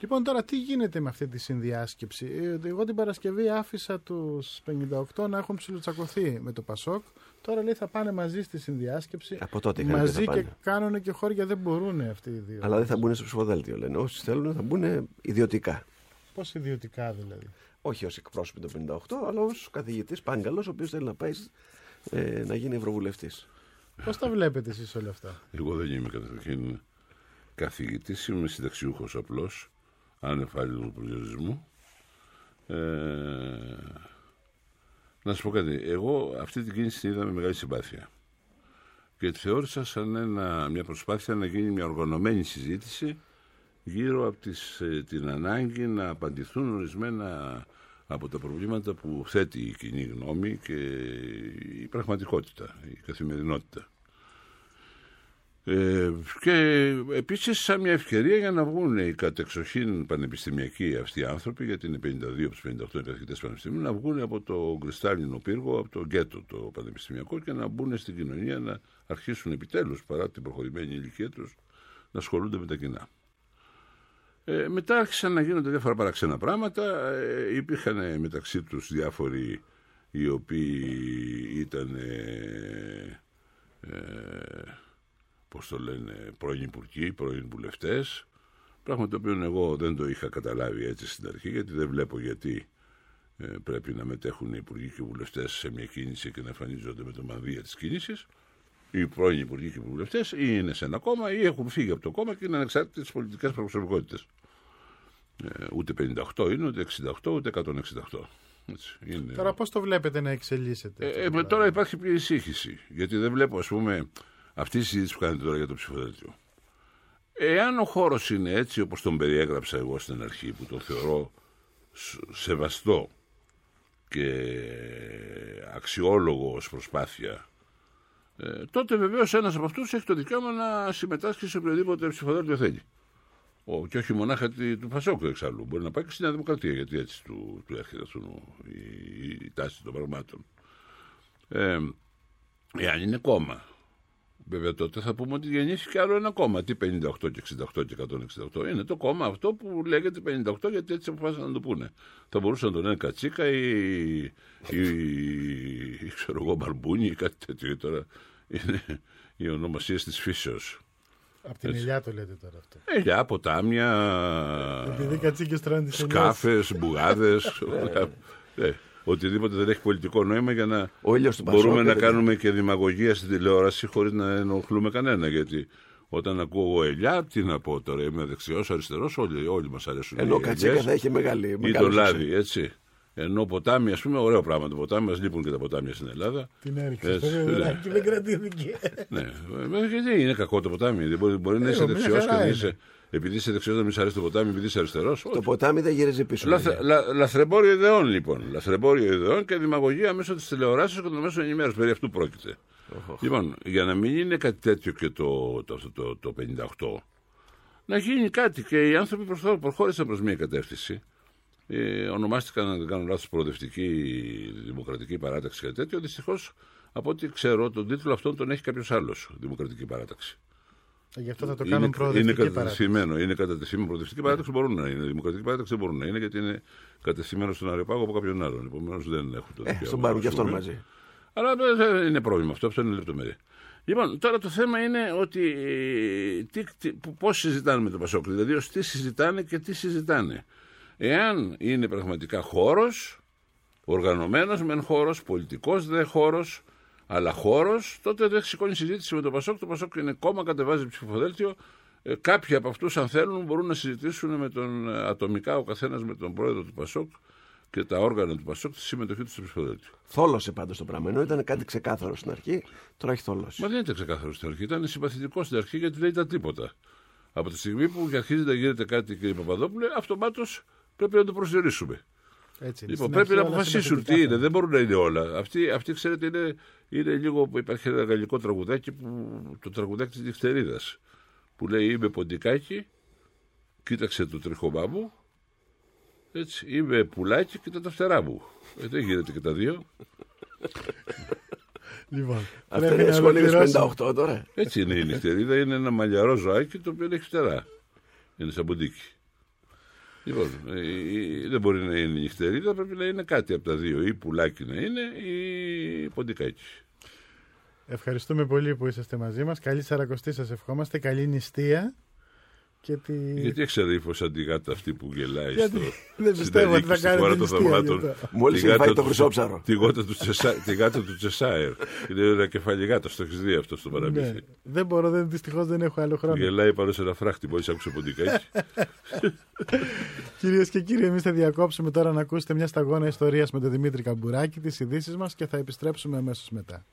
Λοιπόν τώρα τι γίνεται με αυτή τη συνδιάσκεψη; Ε, Εγώ την Παρασκευή άφησα τους 58 να έχουν ψιλοτσακωθεί με το Πασόκ. Τώρα λέει θα πάνε μαζί στη συνδιάσκεψη. Από τότε είχαν πει Μαζί θα και πάνε. κάνουν και χώρια δεν μπορούν αυτοί οι δύο. Αλλά δεν θα μπουν στο ψηφοδέλτιο, λένε. Όσοι θέλουν θα μπουν ιδιωτικά. Πώς ιδιωτικά δηλαδή; Όχι ως εκπρόσωποι των 58, αλλά ως καθηγητής Πάγκαλος, ο οποίος θέλει να πάει ε, να γίνει ευρωβουλευτής. Πώς τα βλέπετε εσείς όλα αυτά; Εγώ δεν είμαι καταρχήν καθηγητής, είμαι συνταξιούχος απλώς. ανεφάλιου προσδιορισμού. Ε, να σου πω κάτι. Εγώ αυτή την κίνηση την είδα με μεγάλη συμπάθεια. Και τη θεώρησα σαν ένα, μια προσπάθεια να γίνει μια οργανωμένη συζήτηση γύρω από τις, ε, την ανάγκη να απαντηθούν ορισμένα από τα προβλήματα που θέτει η κοινή γνώμη και η πραγματικότητα, η καθημερινότητα. Ε, και επίσης σαν μια ευκαιρία για να βγουν οι κατεξοχήν πανεπιστημιακοί αυτοί οι άνθρωποι, γιατί είναι 52 από τους 58 καθηγητές πανεπιστημίου, να βγουν από το κρυστάλλινο πύργο, από το γκέτο το πανεπιστημιακό και να μπουν στην κοινωνία να αρχίσουν επιτέλους παρά την προχωρημένη ηλικία τους να ασχολούνται με τα κοινά. Ε, μετά άρχισαν να γίνονται διάφορα παραξένα πράγματα. Ε, υπήρχαν μεταξύ τους διάφοροι οι οποίοι ήταν ε, ε, πώς το λένε, πρώην υπουργοί, πρώην βουλευτές. Πράγμα το οποίο εγώ δεν το είχα καταλάβει έτσι στην αρχή, γιατί δεν βλέπω γιατί ε, πρέπει να μετέχουν οι υπουργοί και οι βουλευτές σε μια κίνηση και να εμφανίζονται με το μανδύα της κίνησης. Οι πρώην υπουργοί και οι βουλευτές ή είναι σε ένα κόμμα ή έχουν φύγει από το κόμμα και είναι ανεξάρτητε πολιτικέ προσωπικότητε. Ε, ούτε 58 είναι, ούτε 68, ούτε 168. Έτσι, είναι... Τώρα πώς το βλέπετε να εξελίσσεται. Ε, ε, τώρα υπάρχει μια ησύχηση. Γιατί δεν βλέπω, ας πούμε, αυτή η συζήτηση που κάνετε τώρα για το ψηφοδέλτιο. Εάν ο χώρος είναι έτσι όπως τον περιέγραψα εγώ στην αρχή, που τον θεωρώ σεβαστό και αξιόλογο ως προσπάθεια, ε, τότε βεβαίως ένας από αυτούς έχει το δικαίωμα να συμμετάσχει σε οποιοδήποτε ψηφοδέλτιο θέλει. Ο, και όχι μονάχα του Φασόκου εξάλλου. Μπορεί να πάει και στη Νέα Δημοκρατία, γιατί έτσι του, του έρχεται αυτό η, η, τάση των πραγμάτων. Ε, εάν είναι κόμμα. Βέβαια τότε θα πούμε ότι γεννήθηκε άλλο ένα κόμμα. Τι 58 και 68 και 168. Είναι το κόμμα αυτό που λέγεται 58 γιατί έτσι αποφάσισαν να το πούνε. Θα μπορούσαν να το λένε Κατσίκα ή, ή, ή ξέρω εγώ Μπαρμπούνι ή κάτι τέτοιο. Τώρα είναι οι ονομασίε της φύσεως. Από την ελιά το λέτε τώρα αυτό. Ελιά, ποτάμια. Επειδή κατσίκες τρώνε Σκάφες, μπουγάδες. ε, οτιδήποτε δεν έχει πολιτικό νόημα για να μπορούμε να κάνουμε και δημαγωγία στην τηλεόραση χωρί να ενοχλούμε κανένα. Γιατί όταν ακούω εγώ ελιά, τι να πω τώρα, είμαι δεξιό, αριστερό, όλοι, όλοι μα αρέσουν. Ενώ κατσίκα θα έχει μεγάλη. Ή το λάδι, έτσι. Ενώ ποτάμι, α πούμε, ωραίο πράγμα το ποτάμι, μα λείπουν και τα ποτάμια στην Ελλάδα. Την έριξε. Και δεν κρατήθηκε. Ναι, γιατί είναι κακό το ποτάμι. Μπορεί, μπορεί να είσαι δεξιό και να είσαι. Επειδή είσαι δεξιός, να μην αρέσει το ποτάμι, επειδή είσαι αριστερός. Το ποτάμι δεν γυρίζει πίσω. Λαθ, λα, λαθρεμπόριο ιδεών, λοιπόν. Λαθρεμπόριο ιδεών και δημαγωγία μέσω της τηλεοράσεω και των μέσων ενημέρωσης. Περί αυτού πρόκειται. Oh. Λοιπόν, για να μην είναι κάτι τέτοιο και το, το, το, το, το 58, να γίνει κάτι και οι άνθρωποι προχώρησαν προς μια κατεύθυνση ε, ονομάστηκαν, αν δεν κάνω λάθος, προοδευτική δημοκρατική παράταξη και τέτοιο. Δυστυχώς, από ό,τι ξέρω, τον τίτλο αυτόν τον έχει κάποιος άλλος, δημοκρατική παράταξη. Ε, γι' αυτό θα το κάνουν προοδευτική είναι κατευθυμένο, Είναι κατευθυμένο. Προοδευτική παράταξη μπορούν να είναι. Δημοκρατική παράταξη δεν μπορούν να είναι γιατί είναι κατευθυμένο στον Αρεπάγο από κάποιον άλλον. Επομένως δεν έχουν το δικαίωμα. Ε, στον πάρουν και αυτόν μαζί. Αλλά δεν είναι πρόβλημα αυτό, αυτό είναι λεπτομέρεια. Λοιπόν, τώρα το θέμα είναι ότι τι, τι, πώς συζητάνε με τον Πασόκ, δηλαδή τι συζητάνε και τι συζητάνε. Εάν είναι πραγματικά χώρος, οργανωμένος μεν χώρος, πολιτικός δε χώρος, αλλά χώρος, τότε δεν σηκώνει συζήτηση με το Πασόκ. Το Πασόκ είναι κόμμα, κατεβάζει ψηφοδέλτιο. Ε, κάποιοι από αυτούς, αν θέλουν, μπορούν να συζητήσουν με τον, ε, ατομικά ο καθένας με τον πρόεδρο του Πασόκ και τα όργανα του Πασόκ τη συμμετοχή του στο ψηφοδέλτιο. Θόλωσε πάντως το πράγμα. Ενώ ήταν κάτι ξεκάθαρο στην αρχή, τώρα έχει θόλωση. Μα δεν ήταν ξεκάθαρο στην αρχή. Ήταν συμπαθητικό στην αρχή γιατί δεν ήταν τίποτα. Από τη στιγμή που αρχίζει να γίνεται κάτι, κύριε Παπαδόπουλε, αυτομάτως πρέπει να το προσδιορίσουμε. Έτσι, λοιπόν, πρέπει να αποφασίσουν τι είναι. Δεν μπορούν να είναι όλα. Αυτή, αυτή ξέρετε, είναι, είναι λίγο. Υπάρχει ένα γαλλικό τραγουδάκι, που, το τραγουδάκι της νυχτερίδας. Που λέει Είμαι ποντικάκι, κοίταξε το τριχωμά μου. Έτσι, είμαι πουλάκι, κοίτα τα φτερά μου. Ε, δεν γίνεται και τα δύο. Λοιπόν, Αυτό είναι σχολείο 58 τώρα. Έτσι είναι η νυχτερίδα. Είναι ένα μαλλιαρό ζωάκι το οποίο έχει φτερά. Είναι σαν ποντίκι. Λοιπόν, δεν μπορεί να είναι νυχτερίδα, πρέπει να είναι κάτι από τα δύο. Ή πουλάκι να είναι ή ποντικάκι. Ευχαριστούμε πολύ που είσαστε μαζί μας. Καλή Σαρακοστή σας ευχόμαστε. Καλή νηστεία. Και τη... Γιατί έξερε ύφο σαν τη γάτα αυτή που γελάει Γιατί στο. (laughs) δεν πιστεύω ότι θα κάνει την νηστεία για το- Μόλις Τη έχει γάτα φάει το του- χρυσόψαρο. Τη γάτα του Τσεσά- τη γάτα του Τσεσάερ. Είναι ένα κεφάλι γάτα, το έχεις δει αυτό στο Ναι. παραμύθι. Δεν μπορώ, δεν, δυστυχώς δεν έχω άλλο χρόνο. Γελάει πάνω σε ένα φράχτη, μόλι άκουσε ποντικάκι. (laughs) Κυρίες και κύριοι, εμείς θα διακόψουμε τώρα να ακούσετε μια σταγόνα ιστορίας με τον Δημήτρη Καμπουράκη, τις ειδήσεις μας και θα επιστρέψουμε αμέσως μετά.